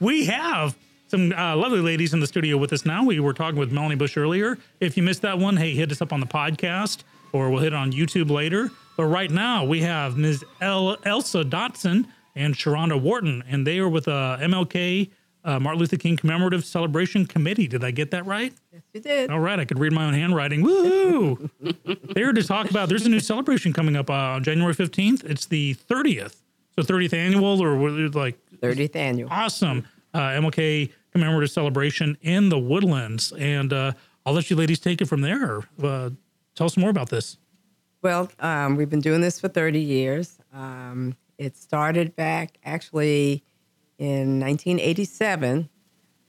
We have some uh, lovely ladies in the studio with us now. We were talking with Melanie Bush earlier. If you missed that one, hey, hit us up on the podcast or we'll hit it on YouTube later. But right now, we have Ms. El- Elsa Dotson and Sharonda Wharton, and they are with uh, MLK uh, Martin Luther King Commemorative Celebration Committee. Did I get that right? Yes, you did. All right, I could read my own handwriting. Woo! They're to talk about. There's a new celebration coming up uh, on January 15th. It's the 30th, so 30th annual, or what is it like 30th annual. awesome uh, MLK commemorative celebration in the Woodlands, and uh, I'll let you ladies take it from there. Uh, tell us more about this. Well, um, we've been doing this for 30 years. Um, it started back actually in 1987.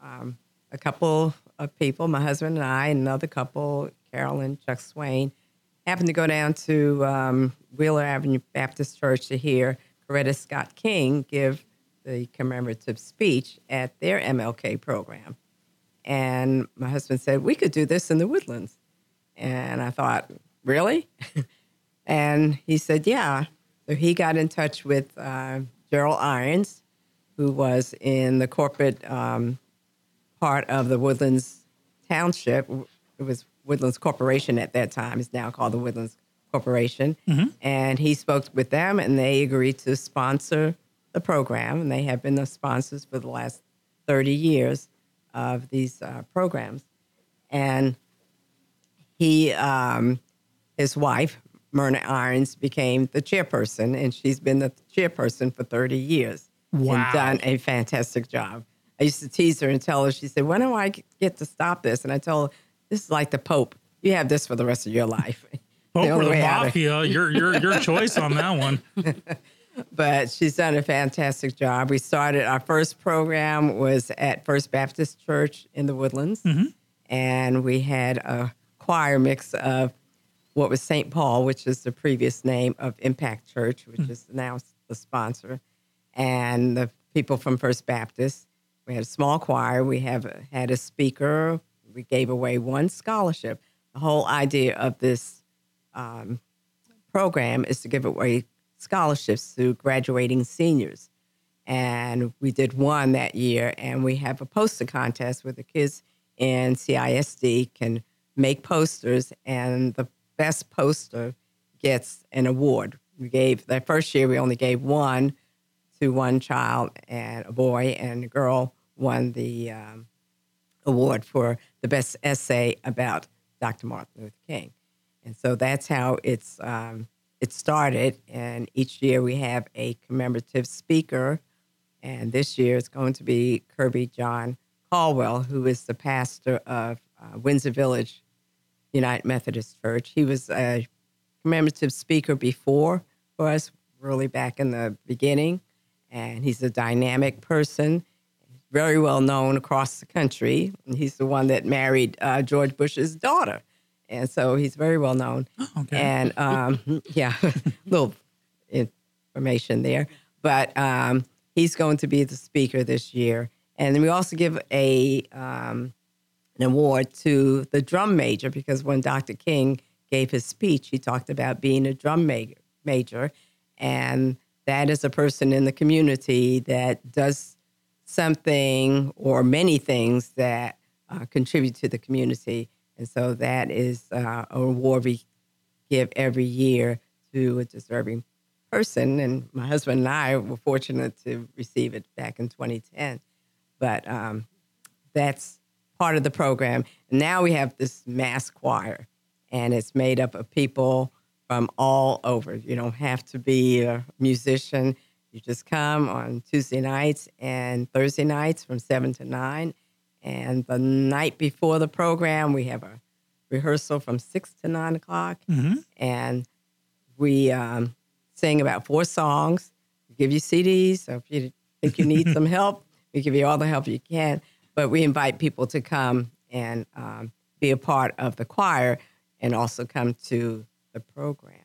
Um, a couple of people, my husband and I, and another couple, Carol and Chuck Swain, happened to go down to um, Wheeler Avenue Baptist Church to hear Coretta Scott King give the commemorative speech at their MLK program. And my husband said, We could do this in the woodlands. And I thought, Really? and he said, Yeah. So he got in touch with uh, Gerald Irons, who was in the corporate um, part of the Woodlands Township. It was Woodlands Corporation at that time. It's now called the Woodlands Corporation. And he spoke with them, and they agreed to sponsor the program. And they have been the sponsors for the last 30 years of these uh, programs. And he, um, his wife, Myrna Irons, became the chairperson, and she's been the chairperson for 30 years Wow. and done a fantastic job. I used to tease her and tell her, she said, When do I get to stop this? And I told her, This is like the Pope. You have this for the rest of your life. Pope The or the Mafia? Your your your choice on that one. but she's done a fantastic job. We started our first program was at First Baptist Church in the Woodlands, mm-hmm. and we had a choir mix of what was St. Paul, which is the previous name of Impact Church, which mm. is now the sponsor, and the people from First Baptist. We had a small choir. We have had a speaker. We gave away one scholarship. The whole idea of this um, program is to give away scholarships to graduating seniors. And we did one that year, and we have a poster contest where the kids in CISD can make posters, and the best poster gets an award. We gave that first year, we only gave one to one child, and a boy and a girl won the um, award for the best essay about Dr. Martin Luther King. And so that's how it's um, it started. And each year we have a commemorative speaker. And this year it's going to be Kirbyjon Caldwell, who is the pastor of uh, Windsor Village United Methodist Church. He was a commemorative speaker before for us, really back in the beginning. And he's a dynamic person, very well known across the country. And he's the one that married uh, George Bush's daughter. And so he's very well known. okay. And um, yeah, little information there. But um, he's going to be the speaker this year. And then we also give a um, an award to the drum major because when Dr. King gave his speech, he talked about being a drum ma- major. And that is a person in the community that does something or many things that uh, contribute to the community. And so that is uh, a award we give every year to a deserving person. And my husband and I were fortunate to receive it back in 2010. But um, that's part of the program. And now we have this mass choir, and it's made up of people from all over. You don't have to be a musician. You just come on Tuesday nights and Thursday nights from 7 to 9. And the night before the program, we have a rehearsal from 6 to 9 o'clock. And we um, sing about four songs. We give you CDs. So if you think you need some help, we give you all the help you can. But we invite people to come and um, be a part of the choir and also come to the program.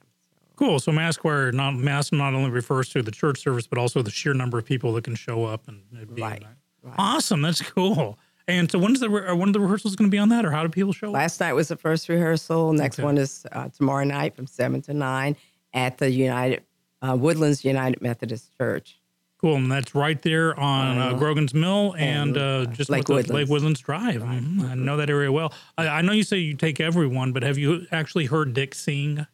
Cool. So mass choir, not mass, not only refers to the church service, but also the sheer number of people that can show up and it'd be Right, nice. awesome. That's cool. And so when's the re- uh, when are the rehearsals going to be on that, or how do people show up? Last night was the first rehearsal. Next Okay. one is uh, tomorrow night from 7 to 9 at the United uh, Woodlands United Methodist Church. Cool, and that's right there on uh, Grogan's Mill and uh, just Lake north Woodlands. Lake Woodlands Drive. Mhm. I know that area well. I, I know you say you take everyone, but have you actually heard Dick sing?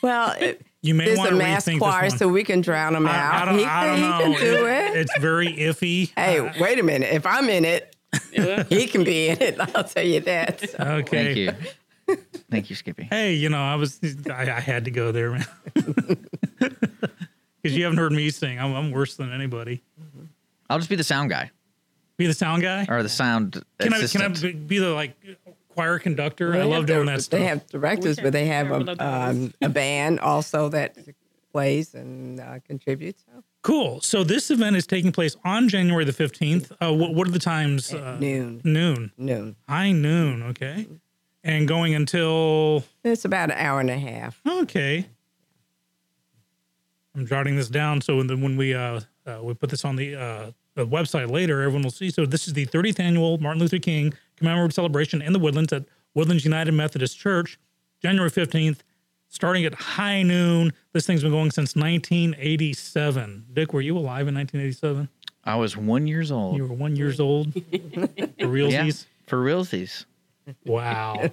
Well, it, You may want a to mass rethink choir, this one. so we can drown him out. I don't, he, I can- don't he know. can do it. It's very iffy. Hey, Uh, wait a minute. If I'm in it, he can be in it. I'll tell you that. So, okay. Thank you. Thank you, Skippy. Hey, you know, I was I, I had to go there, man. Because you haven't heard me sing. I'm, I'm worse than anybody. I'll just be the sound guy Be the sound guy. or the sound Can I can. I be- be the like choir conductor? I love doing dir- that stuff. They have directors, but they have a, um, a band also that plays and uh, contributes. So, Cool. So this event is taking place on January the 15th. Uh, what, what are the times? Uh, noon. Noon. Noon. High noon. Okay. And going until It's about an hour and a half. okay. I'm jotting this down so when, the, when we uh, uh, we put this on the uh, the website later, everyone will see. So this is the 30th annual Martin Luther King commemorative celebration in the Woodlands at Woodlands United Methodist Church, January 15th, starting at high noon. This thing's been going since 1987. Dick, were you alive in 1987? I was one years old. You were one years old. For yeah, for realsies. Wow.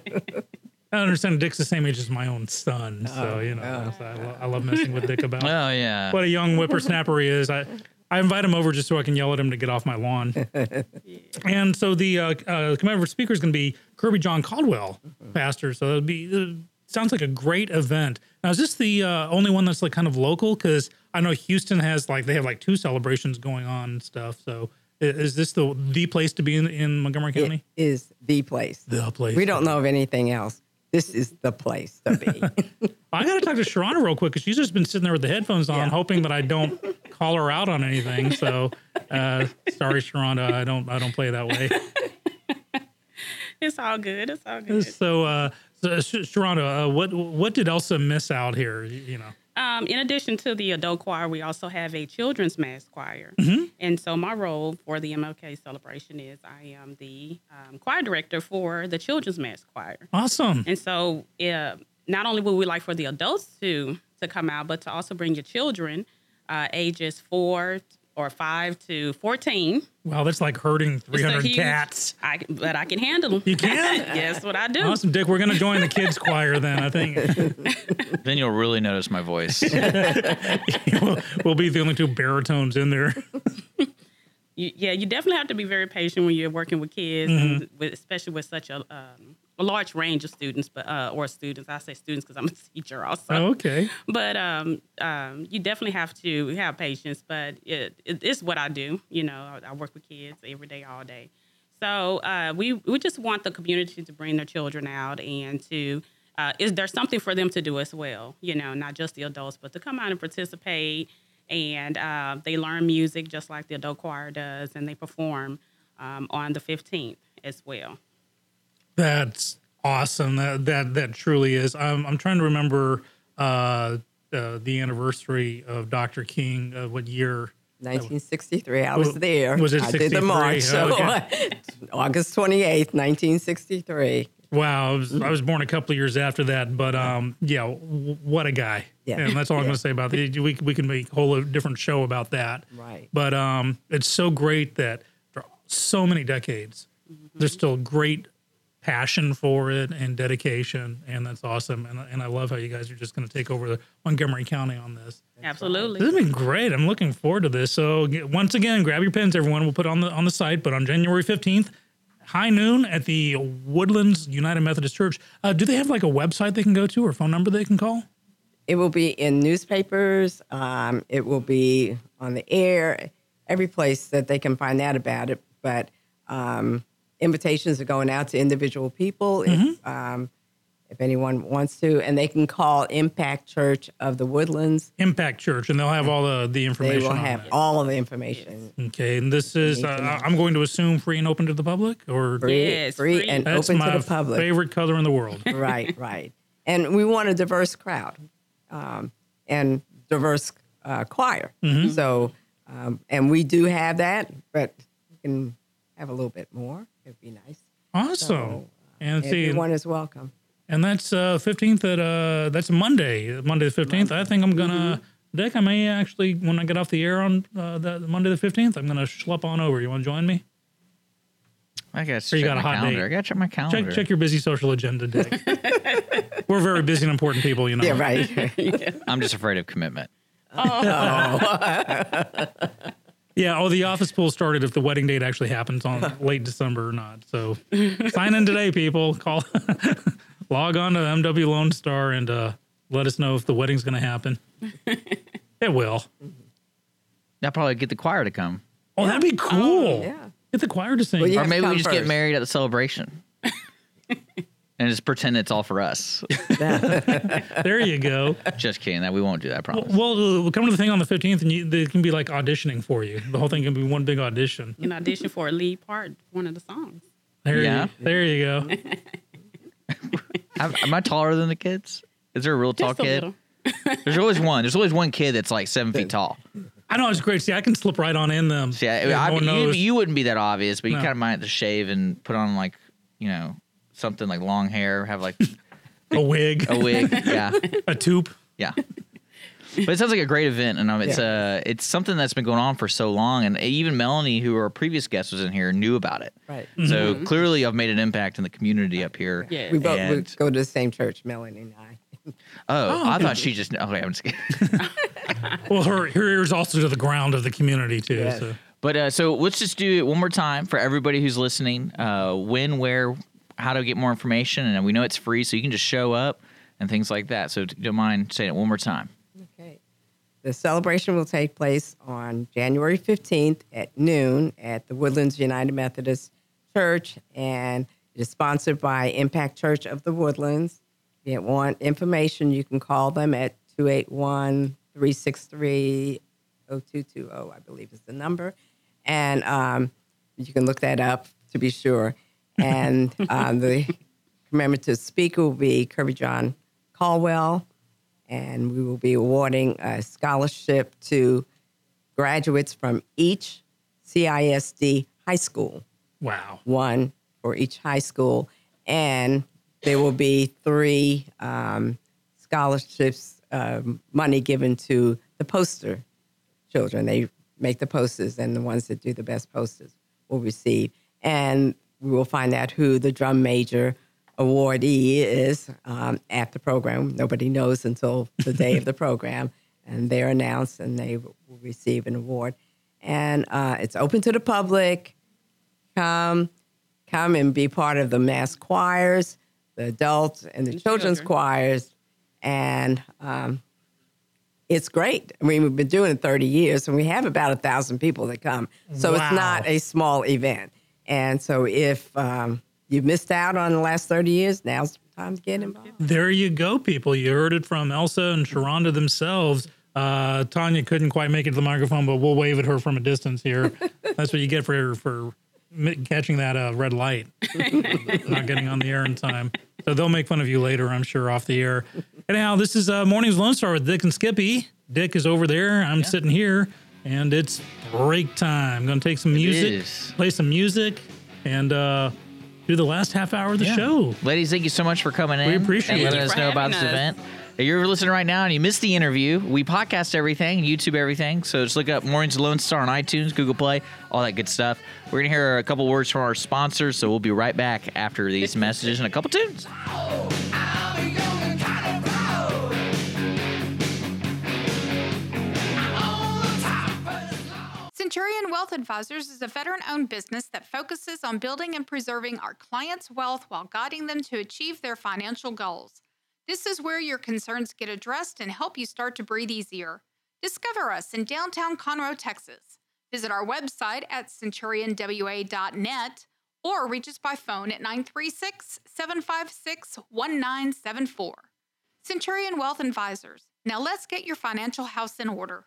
I understand Dick's the same age as my own son, so you know so I, lo- I love messing with Dick about Oh yeah. what a young whippersnapper he is. I I invite him over just so I can yell at him to get off my lawn. and so the uh, uh, commemorative speaker is going to be Kirbyjon Caldwell, pastor. So it'll be uh, sounds like a great event. Now is this the uh, only one that's like kind of local? Because I know Houston has like they have like two celebrations going on and stuff. So is this the the place to be in, in Montgomery County? is the place. The place. We don't know of anything else. This is the place to be. I got to talk to Sharonda real quick because she's just been sitting there with the headphones on, hoping that I don't call her out on anything. So, uh, sorry, Sharonda, I don't, I don't play that way. It's all good. It's all good. So, uh, So, Sh- Sharonda, uh, what what did Elsa miss out here? y- You know. Um, in addition to the adult choir, we also have a children's mass choir. And so my role for the MLK celebration is I am the um, choir director for the children's mass choir. Awesome. And so uh, not only would we like for the adults to to come out, but to also bring your children, uh, ages four or five to fourteen. Wow, that's like herding 300 huge- cats. I, but I can handle them. You can? yes, what I do. Awesome, Dick. We're going to join the kids choir then, I think. Then you'll really notice my voice. we'll, we'll be the only two baritones in there. you, yeah, you definitely have to be very patient when you're working with kids, Mm-hmm. and with, especially with such a, um, a large range of students, but uh, or students. I say students because I'm a teacher also. Oh, okay. But um, um, you definitely have to have patience. But it, it, it's what I do. You know, I, I work with kids every day, all day. So uh, we we just want the community to bring their children out and to. Uh, is there something for them to do as well? You know, not just the adults, but to come out and participate, and uh, they learn music just like the adult choir does, and they perform um, on the 15th as well. That's awesome. That that that truly is. I'm I'm trying to remember uh, uh the anniversary of Dr. King. Uh, what year? 1963. I was Was- there. was it I did the march. So Okay. August 28th, 1963. Wow, I was, I was born a couple of years after that, but um, yeah, w- what a guy. Yeah. and that's all I'm going to say about it. We we can make a whole different show about that. Right. But um, it's so great that for so many decades, there's still great passion for it and dedication, and that's awesome. And and I love how you guys are just going to take over the Montgomery County on this. Absolutely. This has been great. I'm looking forward to this. So once again, grab your pens, everyone. We'll put it on the on the site. But on January 15th, high noon at the Woodlands United Methodist Church. Uh, do they have like a website they can go to or phone number they can call? It will be in newspapers. Um, it will be on the air, every place that they can find out about it. But um, invitations are going out to individual people if, Mm-hmm. um, if anyone wants to. And they can call Impact Church of the Woodlands. Impact Church, and they'll have all the the information. They will on have that. all of the information. Okay, and this is uh, I'm going to assume free and open to the public, or Free, Yes, free, free. and that's open to the public. favorite color in the world. right, right. And we want a diverse crowd um, and diverse uh, choir. Mm-hmm. So, um, and we do have that, but we can have a little bit more. It'd be nice. Awesome. So, and see, Everyone is welcome. and that's uh, 15th at uh, that's Monday, Monday the 15th. I think I'm gonna. Dick, I may actually, when I get off the air on uh, that Monday the 15th, I'm going to schlep on over. You want to join me? I gotta Or check you got a my hot calendar. date? I gotta check my calendar. Check, check your busy social agenda, Dick. We're very busy and important people, you know. Yeah, right. I'm just afraid of commitment. Yeah. Oh, the office pool started if the wedding date actually happens on late December or not. So sign in today, people. Call, log on to MW Lone Star and uh, let us know if the wedding's going to happen. it will. I'll probably get the choir to come, Oh, that'd be cool. yeah. Get the choir to sing. Well, or maybe we come just get married at the celebration. And just pretend it's all for us. there you go. just kidding. That we won't do that. I promise. Well, uh, we'll come to the thing on the 15th and you, they can be like auditioning for you. The whole thing can be one big audition. In audition for a lead part, one of the songs. There, Yeah. you, there you go. Am, am I taller than the kids? Is there a real tall Just kid? There's always one. There's always one kid that's like seven feet tall. I know it's great. See, I can slip right on in them. Yeah, I, no you, you wouldn't be that obvious, but you kind of might have to shave and put on like, you know, something like long hair, have like a wig, a wig. Yeah, a tube, yeah. But it sounds like a great event, and um, it's uh, it's something that's been going on for so long, and even Melanie, who our previous guest was in here, knew about it. Right. So clearly, I've made an impact in the community up here. Yeah. We both we And- go to the same church, Melanie and I. Oh, I thought she just. Okay, I'm just kidding. Well, her, her ear's also to the ground of the community, too. Yes. So. But uh, so let's just do it one more time for everybody who's listening. Uh, when, where, how to get more information, and we know it's free, so you can just show up and things like that. So don't mind saying it one more time. Okay. The celebration will take place on January 15th at noon at the Woodlands United Methodist Church, and it is sponsored by Impact Church of the Woodlands. If you want information, you can call them at 281 363 0220, I believe is the number. And um, you can look that up to be sure. And um, the commemorative speaker will be Kirbyjon Caldwell, and we will be awarding a scholarship to graduates from each CISD high school, Wow. one for each high school, and there will be three um, scholarships, um, money given to the poster children. They make the posters, and the ones that do the best posters will receive. And we will find out who the drum major awardee is um, at the program. Nobody knows until the day of the program, and they're announced, and they will receive an award. And uh, it's open to the public. Come, come and be part of the mass choirs, the adults and the children's children. choirs, and um, it's great. I mean, we've been doing it 30 years, and we have about a thousand people that come. So Wow. it's not a small event. And so if um, you missed out on the last 30 years, now's the time to get involved. There you go, people. You heard it from Elsa and Sharonda themselves. Uh, Tanya couldn't quite make it to the microphone, but we'll wave at her from a distance here. That's what you get for for catching that uh, red light, not getting on the air in time. So they'll make fun of you later, I'm sure, off the air. Anyhow, this is uh, Mornings Lone Star with Dick and Skippy. Dick is over there. I'm sitting here, and it's break time. going to take some music, play some music, and uh, do the last half hour of the show. Ladies, thank you so much for coming in. We appreciate and it. letting Thank us know for about this us. event. If you're listening right now and you missed the interview, we podcast everything, YouTube everything. So just look up Mornings Lone Star on iTunes, Google Play, all that good stuff. We're gonna hear a couple words from our sponsors, so we'll be right back after these messages and a couple tunes. Centurion Wealth Advisors is a veteran owned business that focuses on building and preserving our clients' wealth while guiding them to achieve their financial goals. This is where your concerns get addressed and help you start to breathe easier. Discover us in downtown Conroe, Texas. Visit our website at centurionwa.net or reach us by phone at 936 756 1974. Centurion Wealth Advisors. Now let's get your financial house in order.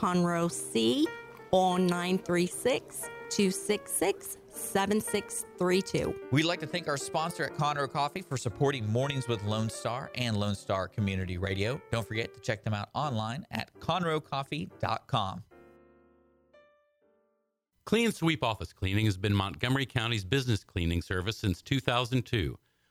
Conroe C on 936 266 7632. We'd like to thank our sponsor at Conroe Coffee for supporting Mornings with Lone Star and Lone Star Community Radio. Don't forget to check them out online at conroecoffee.com. Clean Sweep Office Cleaning has been Montgomery County's business cleaning service since 2002,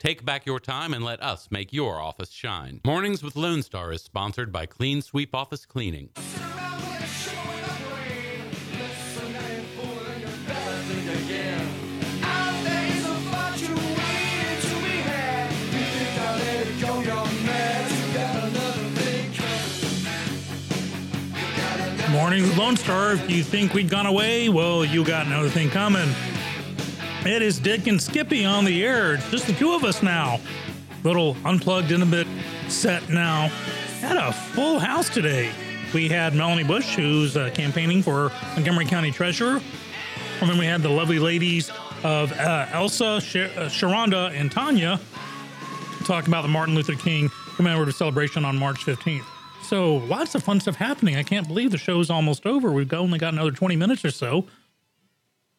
Take back your time and let us make your office shine. Mornings with Lone Star is sponsored by Clean Sweep Office Cleaning. Morning with Lone Star. If you think we'd gone away, well, you got another thing coming. It is Dick and Skippy on the air. It's just the two of us now. Little unplugged in a bit set now. Had a full house today. We had Melanie Bush, who's uh, campaigning for Montgomery County Treasurer. And then we had the lovely ladies of uh, Elsa, uh, Sharonda, and Tanya talk about the Martin Luther King commemorative celebration on March 15th. So lots of fun stuff happening. I can't believe the show's almost over. We've only got another 20 minutes or so.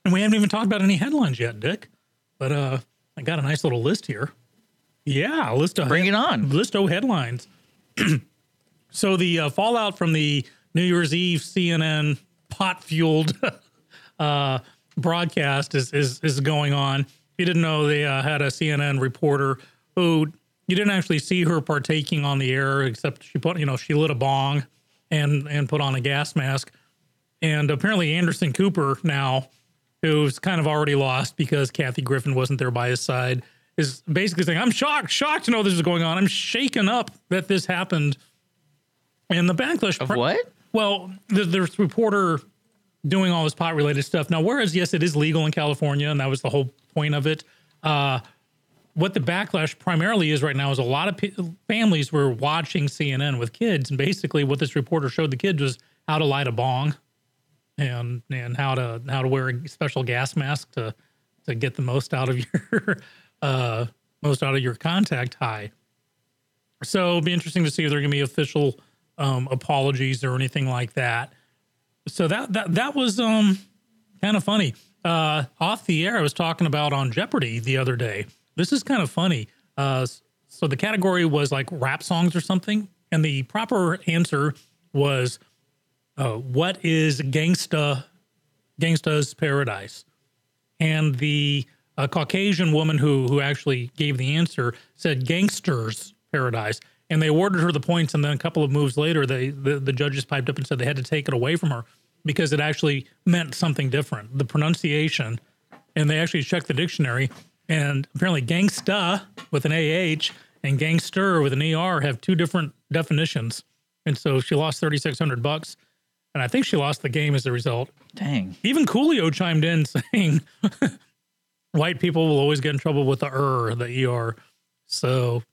And we haven't even talked about any headlines yet, Dick. But uh I got a nice little list here. Yeah, a list of Bring it on. List of headlines. so the uh, fallout from the New Year's Eve CNN pot fueled uh, broadcast is, is is going on. If you didn't know, they uh, had a CNN reporter who you didn't actually see her partaking on the air, except she put, you know, she lit a bong and and put on a gas mask. And apparently Anderson Cooper now, who's kind of already lost because Kathy Griffin wasn't there by his side, is basically saying, "I'm shocked, shocked to know this is going on. I'm shaken up that this happened." And the backlash Of what? well, there's a reporter doing all this pot related stuff. Now, whereas, yes, it is legal in California, and that was the whole point of it. Uh, what the backlash primarily is right now is a lot of pe- families were watching CNN with kids, and basically what this reporter showed the kids was how to light a bong, and and how to how to wear a special gas mask to to get the most out of your uh, most out of your contact high. So it'll be interesting to see if there are going to be official um, apologies or anything like that. So that that that was um kind of funny. Uh, off the air, I was talking about on Jeopardy the other day. This is kind of funny. Uh, so the category was like rap songs or something, and the proper answer was, uh, "What is gangsta gangsta's paradise?" And the uh, Caucasian woman who who actually gave the answer said "Gangster's Paradise," and they awarded her the points. And then a couple of moves later, they the, the judges piped up and said they had to take it away from her because it actually meant something different. The pronunciation, and they actually checked the dictionary, and apparently "gangsta" with an ah and "gangster" with an er have two different definitions. And so she lost thirty six hundred bucks, and I think she lost the game as a result. Dang. Even Coolio chimed in saying white people will always get in trouble with the er, the er. So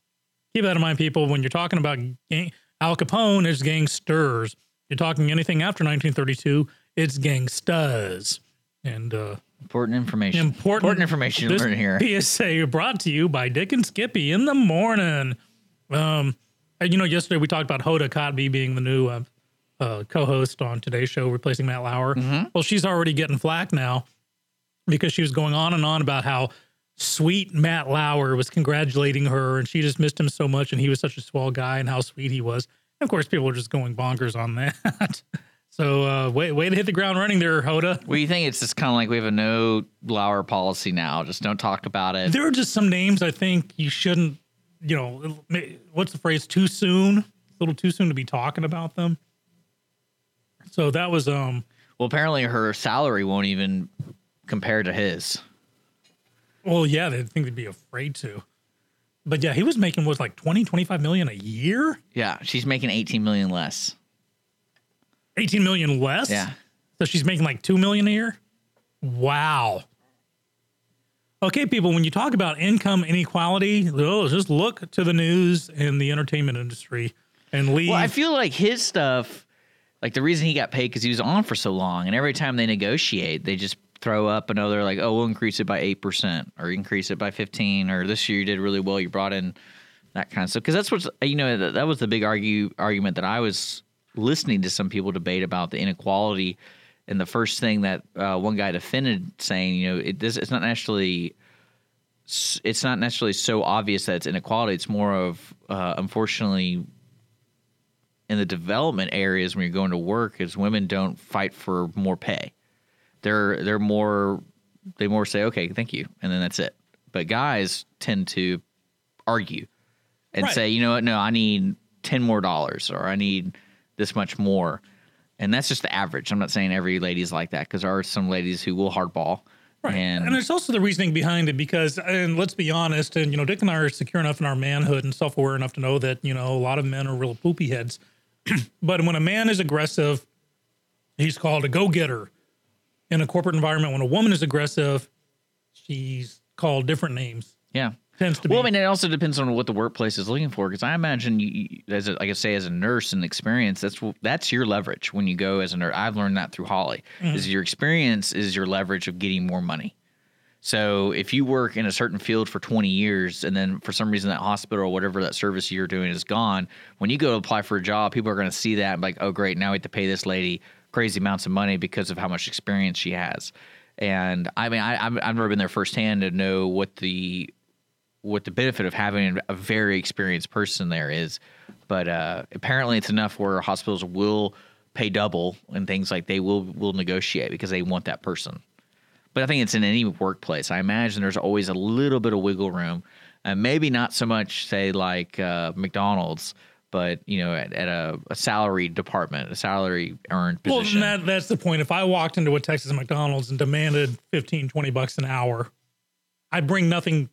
keep that in mind, people. When you're talking about gang, Al Capone, it's gangsters. You're talking anything after 1932, it's gangstas. And uh, Important information. important, information to this learn here. PSA brought to you by Dick and Skippy in the morning. Um, you know, yesterday we talked about Hoda Kotb being the new uh, uh, co-host on today's show, replacing Matt Lauer. Well, she's already getting flack now because she was going on and on about how sweet Matt Lauer was congratulating her, and she just missed him so much, and he was such a swell guy, and how sweet he was. And of course, people were just going bonkers on that. so, uh, way way to hit the ground running there, Hoda. Well, you think it's just kind of like we have a no Lauer policy now. Just don't talk about it. There are just some names I think you shouldn't, you know, what's the phrase? Too soon, a little too soon to be talking about them. So that was um. Well, apparently her salary won't even compare to his. Well, yeah, they think they'd be afraid to. But yeah, he was making was like 20, 25 million a year, Yeah, she's making 18 million less. 18 million less. Yeah. So she's making like 2 million a year. Wow. Okay, people, when you talk about income inequality, oh, just look to the news and the entertainment industry and leave. Well, I feel like his stuff, like the reason he got paid because he was on for so long, and every time they negotiate, they just throw up another like, oh, we'll increase it by eight percent or increase it by fifteen, or this year you did really well, you brought in that kind of stuff. Because that's what's you know that, that was the big argue argument that I was listening to some people debate about the inequality. And the first thing that uh, one guy defended, saying, you know, it this it's not s- it's not necessarily so obvious that it's inequality. It's more of uh, unfortunately in the development areas when you're going to work is women don't fight for more pay. They're they're more they more say okay thank you and then that's it. But guys tend to argue and Right. say you know what no I need ten more dollars or I need this much more. And that's just the average. I'm not saying every lady's like that because there are some ladies who will hardball. Right. And, And there's also the reasoning behind it because, and let's be honest, and you know, Dick and I are secure enough in our manhood and self aware enough to know that, you know, a lot of men are real poopy heads. but when a man is aggressive, he's called a go getter. In a corporate environment, when a woman is aggressive, she's called different names. yeah. Tends to Well, I mean, it also depends on what the workplace is looking for. Because I imagine, you, as a, like I say, as a nurse and experience, that's that's your leverage when you go as a nurse. I've learned that through Holly. Is mm-hmm. your experience is your leverage of getting more money. So if you work in a certain field for 20 years and then for some reason that hospital or whatever that service you're doing is gone, when you go to apply for a job, people are going to see that and be like, oh, great, now we have to pay this lady crazy amounts of money because of how much experience she has. And I mean, I've, I've never been there firsthand to know what the what the benefit of having a very experienced person there is. But uh, apparently, it's enough where hospitals will pay double and things like they will will negotiate because they want that person. But I think it's in any workplace. I imagine there's always a little bit of wiggle room. and maybe not so much say like uh, McDonald's, but you know at, at a, a salary department, a salary earned Well, position. that, that's the point. If I walked into a Texas McDonald's and demanded 15, 20 bucks an hour, I'd bring nothing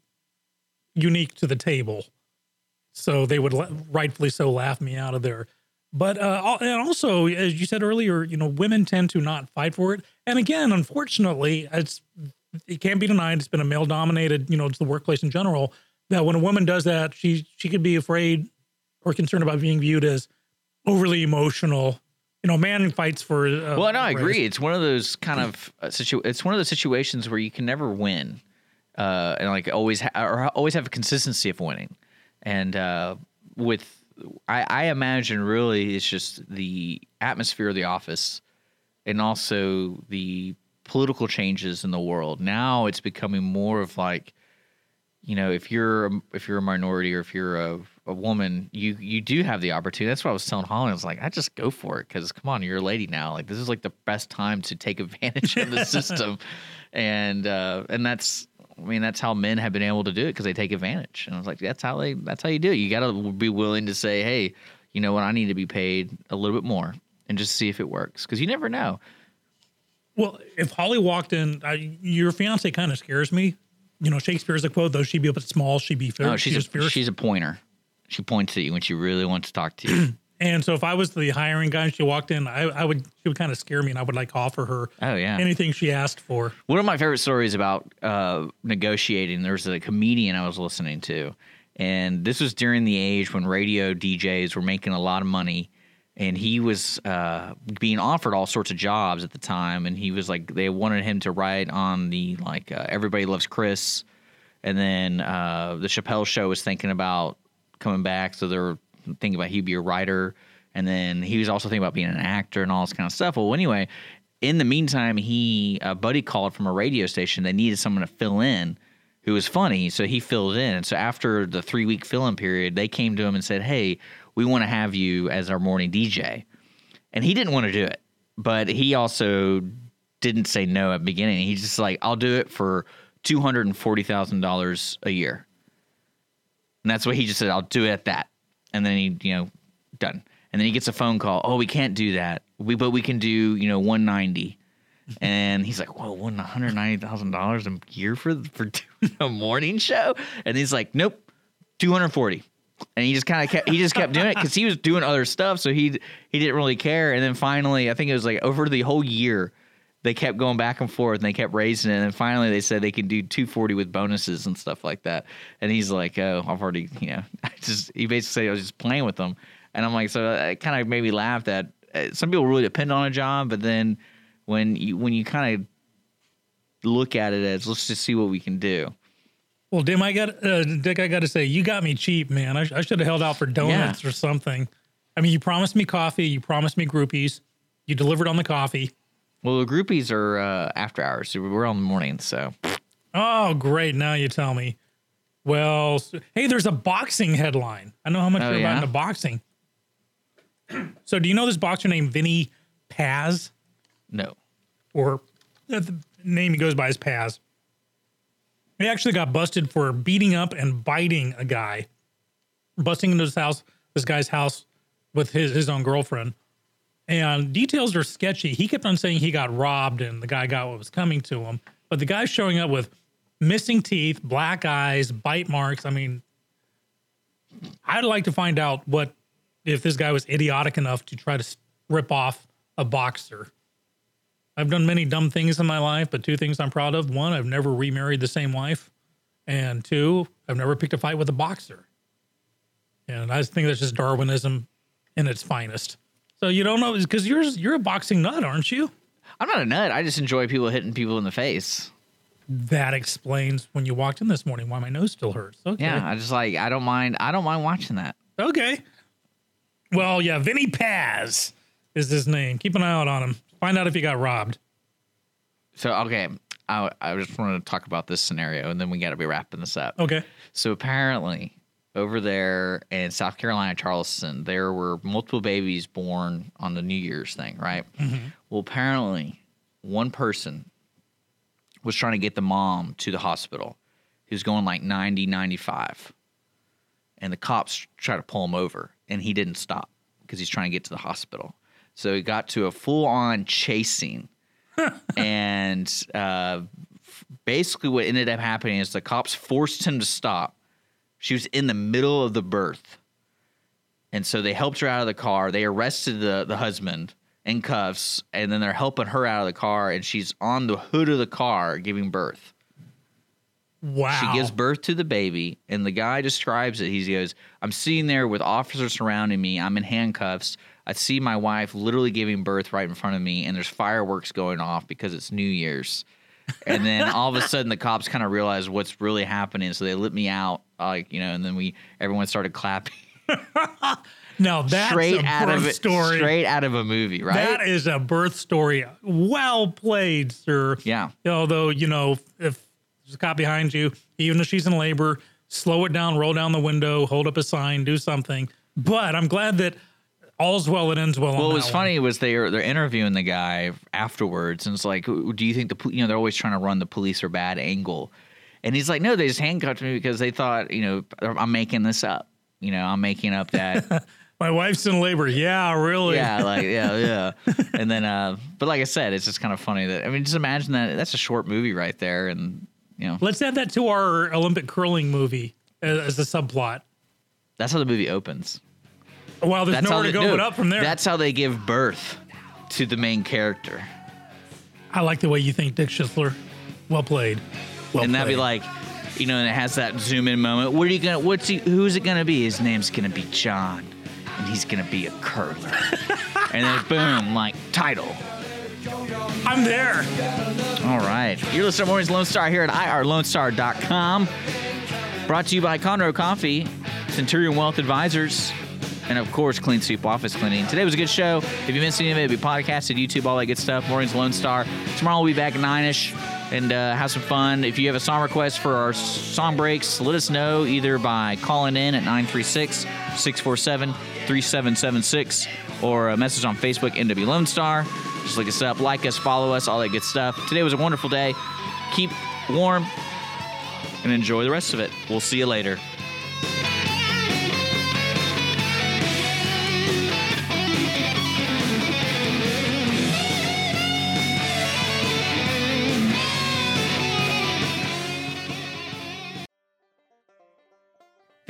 unique to the table. So they would la- rightfully so laugh me out of there. But uh, and also, as you said earlier, you know, women tend to not fight for it. And again, unfortunately, it's it can't be denied. It's been a male dominated, you know, it's the workplace in general. That when a woman does that, she she could be afraid or concerned about being viewed as overly emotional. You know, man fights for. Uh, well, no, I race. agree. It's one of those kind of uh, situ- It's one of those situations where you can never win, uh, and like always ha- or always have a consistency of winning. And uh, with, I, I imagine really it's just the atmosphere of the office, and also the political changes in the world. Now it's becoming more of like, you know, if you're a- if you're a minority or if you're a, a woman, you you do have the opportunity. That's what I was telling Holly. I was like, I just go for it because come on, you're a lady now. Like this is like the best time to take advantage of the system, and uh, and that's. I mean, that's how men have been able to do it because they take advantage. And I was like, that's how they, that's how you do it. You got to be willing to say, hey, you know what, I need to be paid a little bit more, and just see if it works because you never know. Well, if Holly walked in, I, your fiance kind of scares me. You know, Shakespeare's a quote, though She'd be a bit small, She'd be. Oh, she's just a, fierce. she's a pointer. She points at you when she really wants to talk to you. And so if I was the hiring guy and she walked in, I, I would she would kind of scare me and I would like offer her Oh yeah. anything she asked for. One of my favorite stories about uh, negotiating. There's a comedian I was listening to, and this was during the age when radio DJs were making a lot of money, and he was uh, being offered all sorts of jobs at the time, and he was like, they wanted him to write on the like uh, Everybody Loves Chris, and then uh, the Chappelle Show was thinking about coming back, so they were thinking about he'd be a writer, and then he was also thinking about being an actor and all this kind of stuff. Well, anyway, in the meantime, he a buddy called from a radio station. They needed someone to fill in who was funny, so he filled in. And so after the three week fill in period, they came to him and said, "Hey, we want to have you as our morning DJ," and he didn't want to do it, but he also didn't say no at the beginning. He's just like, "I'll do it for two hundred and forty thousand dollars a year," and that's what he just said. I'll do it at that, and then he, you know, done. And then he gets a phone call. Oh, we can't do that. We but we can do you know one ninety. And he's like, "Whoa, one hundred ninety thousand dollars a year for for a morning show?" And he's like, "Nope, two hundred forty. And he just kind of kept he just kept doing it because he was doing other stuff, so he he didn't really care. And then finally, I think it was like over the whole year, they kept going back and forth and they kept raising it. And then finally, they said they could do two forty with bonuses and stuff like that. And he's like, "Oh, I've already, you know, I just he basically said I was just playing with them." And I'm like, so it kind of made me laugh that uh, some people really depend on a job, but then when you when you kind of look at it as let's just see what we can do. Well, Dim, I got uh, Dick. I got to say, you got me cheap, man. I, sh- I should have held out for donuts or something. I mean, you promised me coffee. You promised me groupies. You delivered on the coffee. Well, the groupies are uh, after hours. So we're on the morning, so Oh, great! Now you tell me. Well, hey, there's a boxing headline. I know how much Oh, you're about yeah? into boxing. so, do you know this boxer named Vinny Paz, no. or uh, the name he goes by is Paz? He actually got busted for beating up and biting a guy, busting into his house, this guy's house, with his his own girlfriend. And details are sketchy. He kept on saying he got robbed and the guy got what was coming to him. But the guy's showing up with missing teeth, black eyes, bite marks. I mean, I'd like to find out what if this guy was idiotic enough to try to rip off a boxer. I've done many dumb things in my life, but two things I'm proud of. One, I've never remarried the same wife. And two, I've never picked a fight with a boxer. And I think that's just Darwinism in its finest. So you don't know because you're you're a boxing nut, aren't you? I'm not a nut. I just enjoy people hitting people in the face. That explains when you walked in this morning why my nose still hurts. Okay. Yeah, I just like I don't mind. I don't mind watching that. Okay. Well, yeah, Vinny Paz is his name. Keep an eye out on him. Find out if he got robbed. So okay, I I just wanted to talk about this scenario, and then we got to be wrapping this up. Okay. So apparently, over there in South Carolina, Charleston, there were multiple babies born on the New Year's thing, right? Mm-hmm. Well, apparently, one person was trying to get the mom to the hospital He was going like 90, 95. And the cops try to pull him over, and he didn't stop because he's trying to get to the hospital. So he got to a full on chasing. and uh, basically, what ended up happening is the cops forced him to stop. She was in the middle of the birth. And so they helped her out of the car. They arrested the, the husband in cuffs, and then they're helping her out of the car, and she's on the hood of the car giving birth. Wow. She gives birth to the baby, and the guy describes it. He goes, I'm sitting there with officers surrounding me. I'm in handcuffs. I see my wife literally giving birth right in front of me, and there's fireworks going off because it's New Year's. And then all of a sudden, the cops kind of realize what's really happening, so they let me out, like you know, and then we everyone started clapping. now that's straight a out birth of it, story. straight out of a movie, right? That is a birth story. Well played, sir. Yeah. Although, you know, if there's a cop behind you, even if she's in labor, slow it down, roll down the window, hold up a sign, do something. But I'm glad that all's well that ends well. Well, what was one. funny was they are they're interviewing the guy afterwards, and it's like, do you think the you know they're always trying to run the police are bad angle, and he's like, no, they just handcuffed me because they thought you know I'm making this up, you know I'm making up that My wife's in labor. Yeah, really. yeah like yeah yeah, and then uh, but like I said, it's just kind of funny that I mean just imagine that that's a short movie right there, and you know Let's add that to our Olympic curling movie as, as a subplot. that's how the movie opens. Well, there's That's nowhere to go but up from there. That's how they give birth to the main character. I like the way you think, Dick Schisler. Well played. Well played. and that'd be like, you know, and it has that zoom in moment. What are you gonna? What's he? Who's it gonna be? His name's gonna be John, and he's gonna be a curler. and then boom, like title. I'm there. All right, you're listening to Mornings Lone Star here at irlonestar.com. Brought to you by Conroe Coffee, Centurion Wealth Advisors, and of course, Clean Sweep Office Cleaning. Today was a good show. If you missed any of it, it'll be podcasted, YouTube, all that good stuff. Mornings Lone Star. Tomorrow we'll be back 9 ish and uh, have some fun. If you have a song request for our song breaks, let us know either by calling in at 936 647 3776 or a message on Facebook, NW Lone Star. Just look us up, like us, follow us, all that good stuff. Today was a wonderful day. Keep warm and enjoy the rest of it. We'll see you later.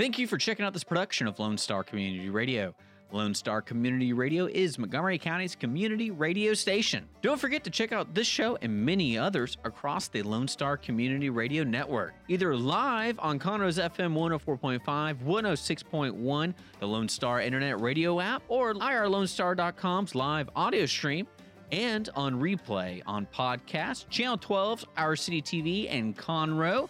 Thank you for checking out this production of Lone Star Community Radio. Lone Star Community Radio is Montgomery County's community radio station. Don't forget to check out this show and many others across the Lone Star Community Radio Network, either live on Conroe's FM 104.5, 106.1, the Lone Star Internet Radio app, or irlonestar.com's live audio stream and on replay on podcast, Channel 12's Our City TV and Conroe,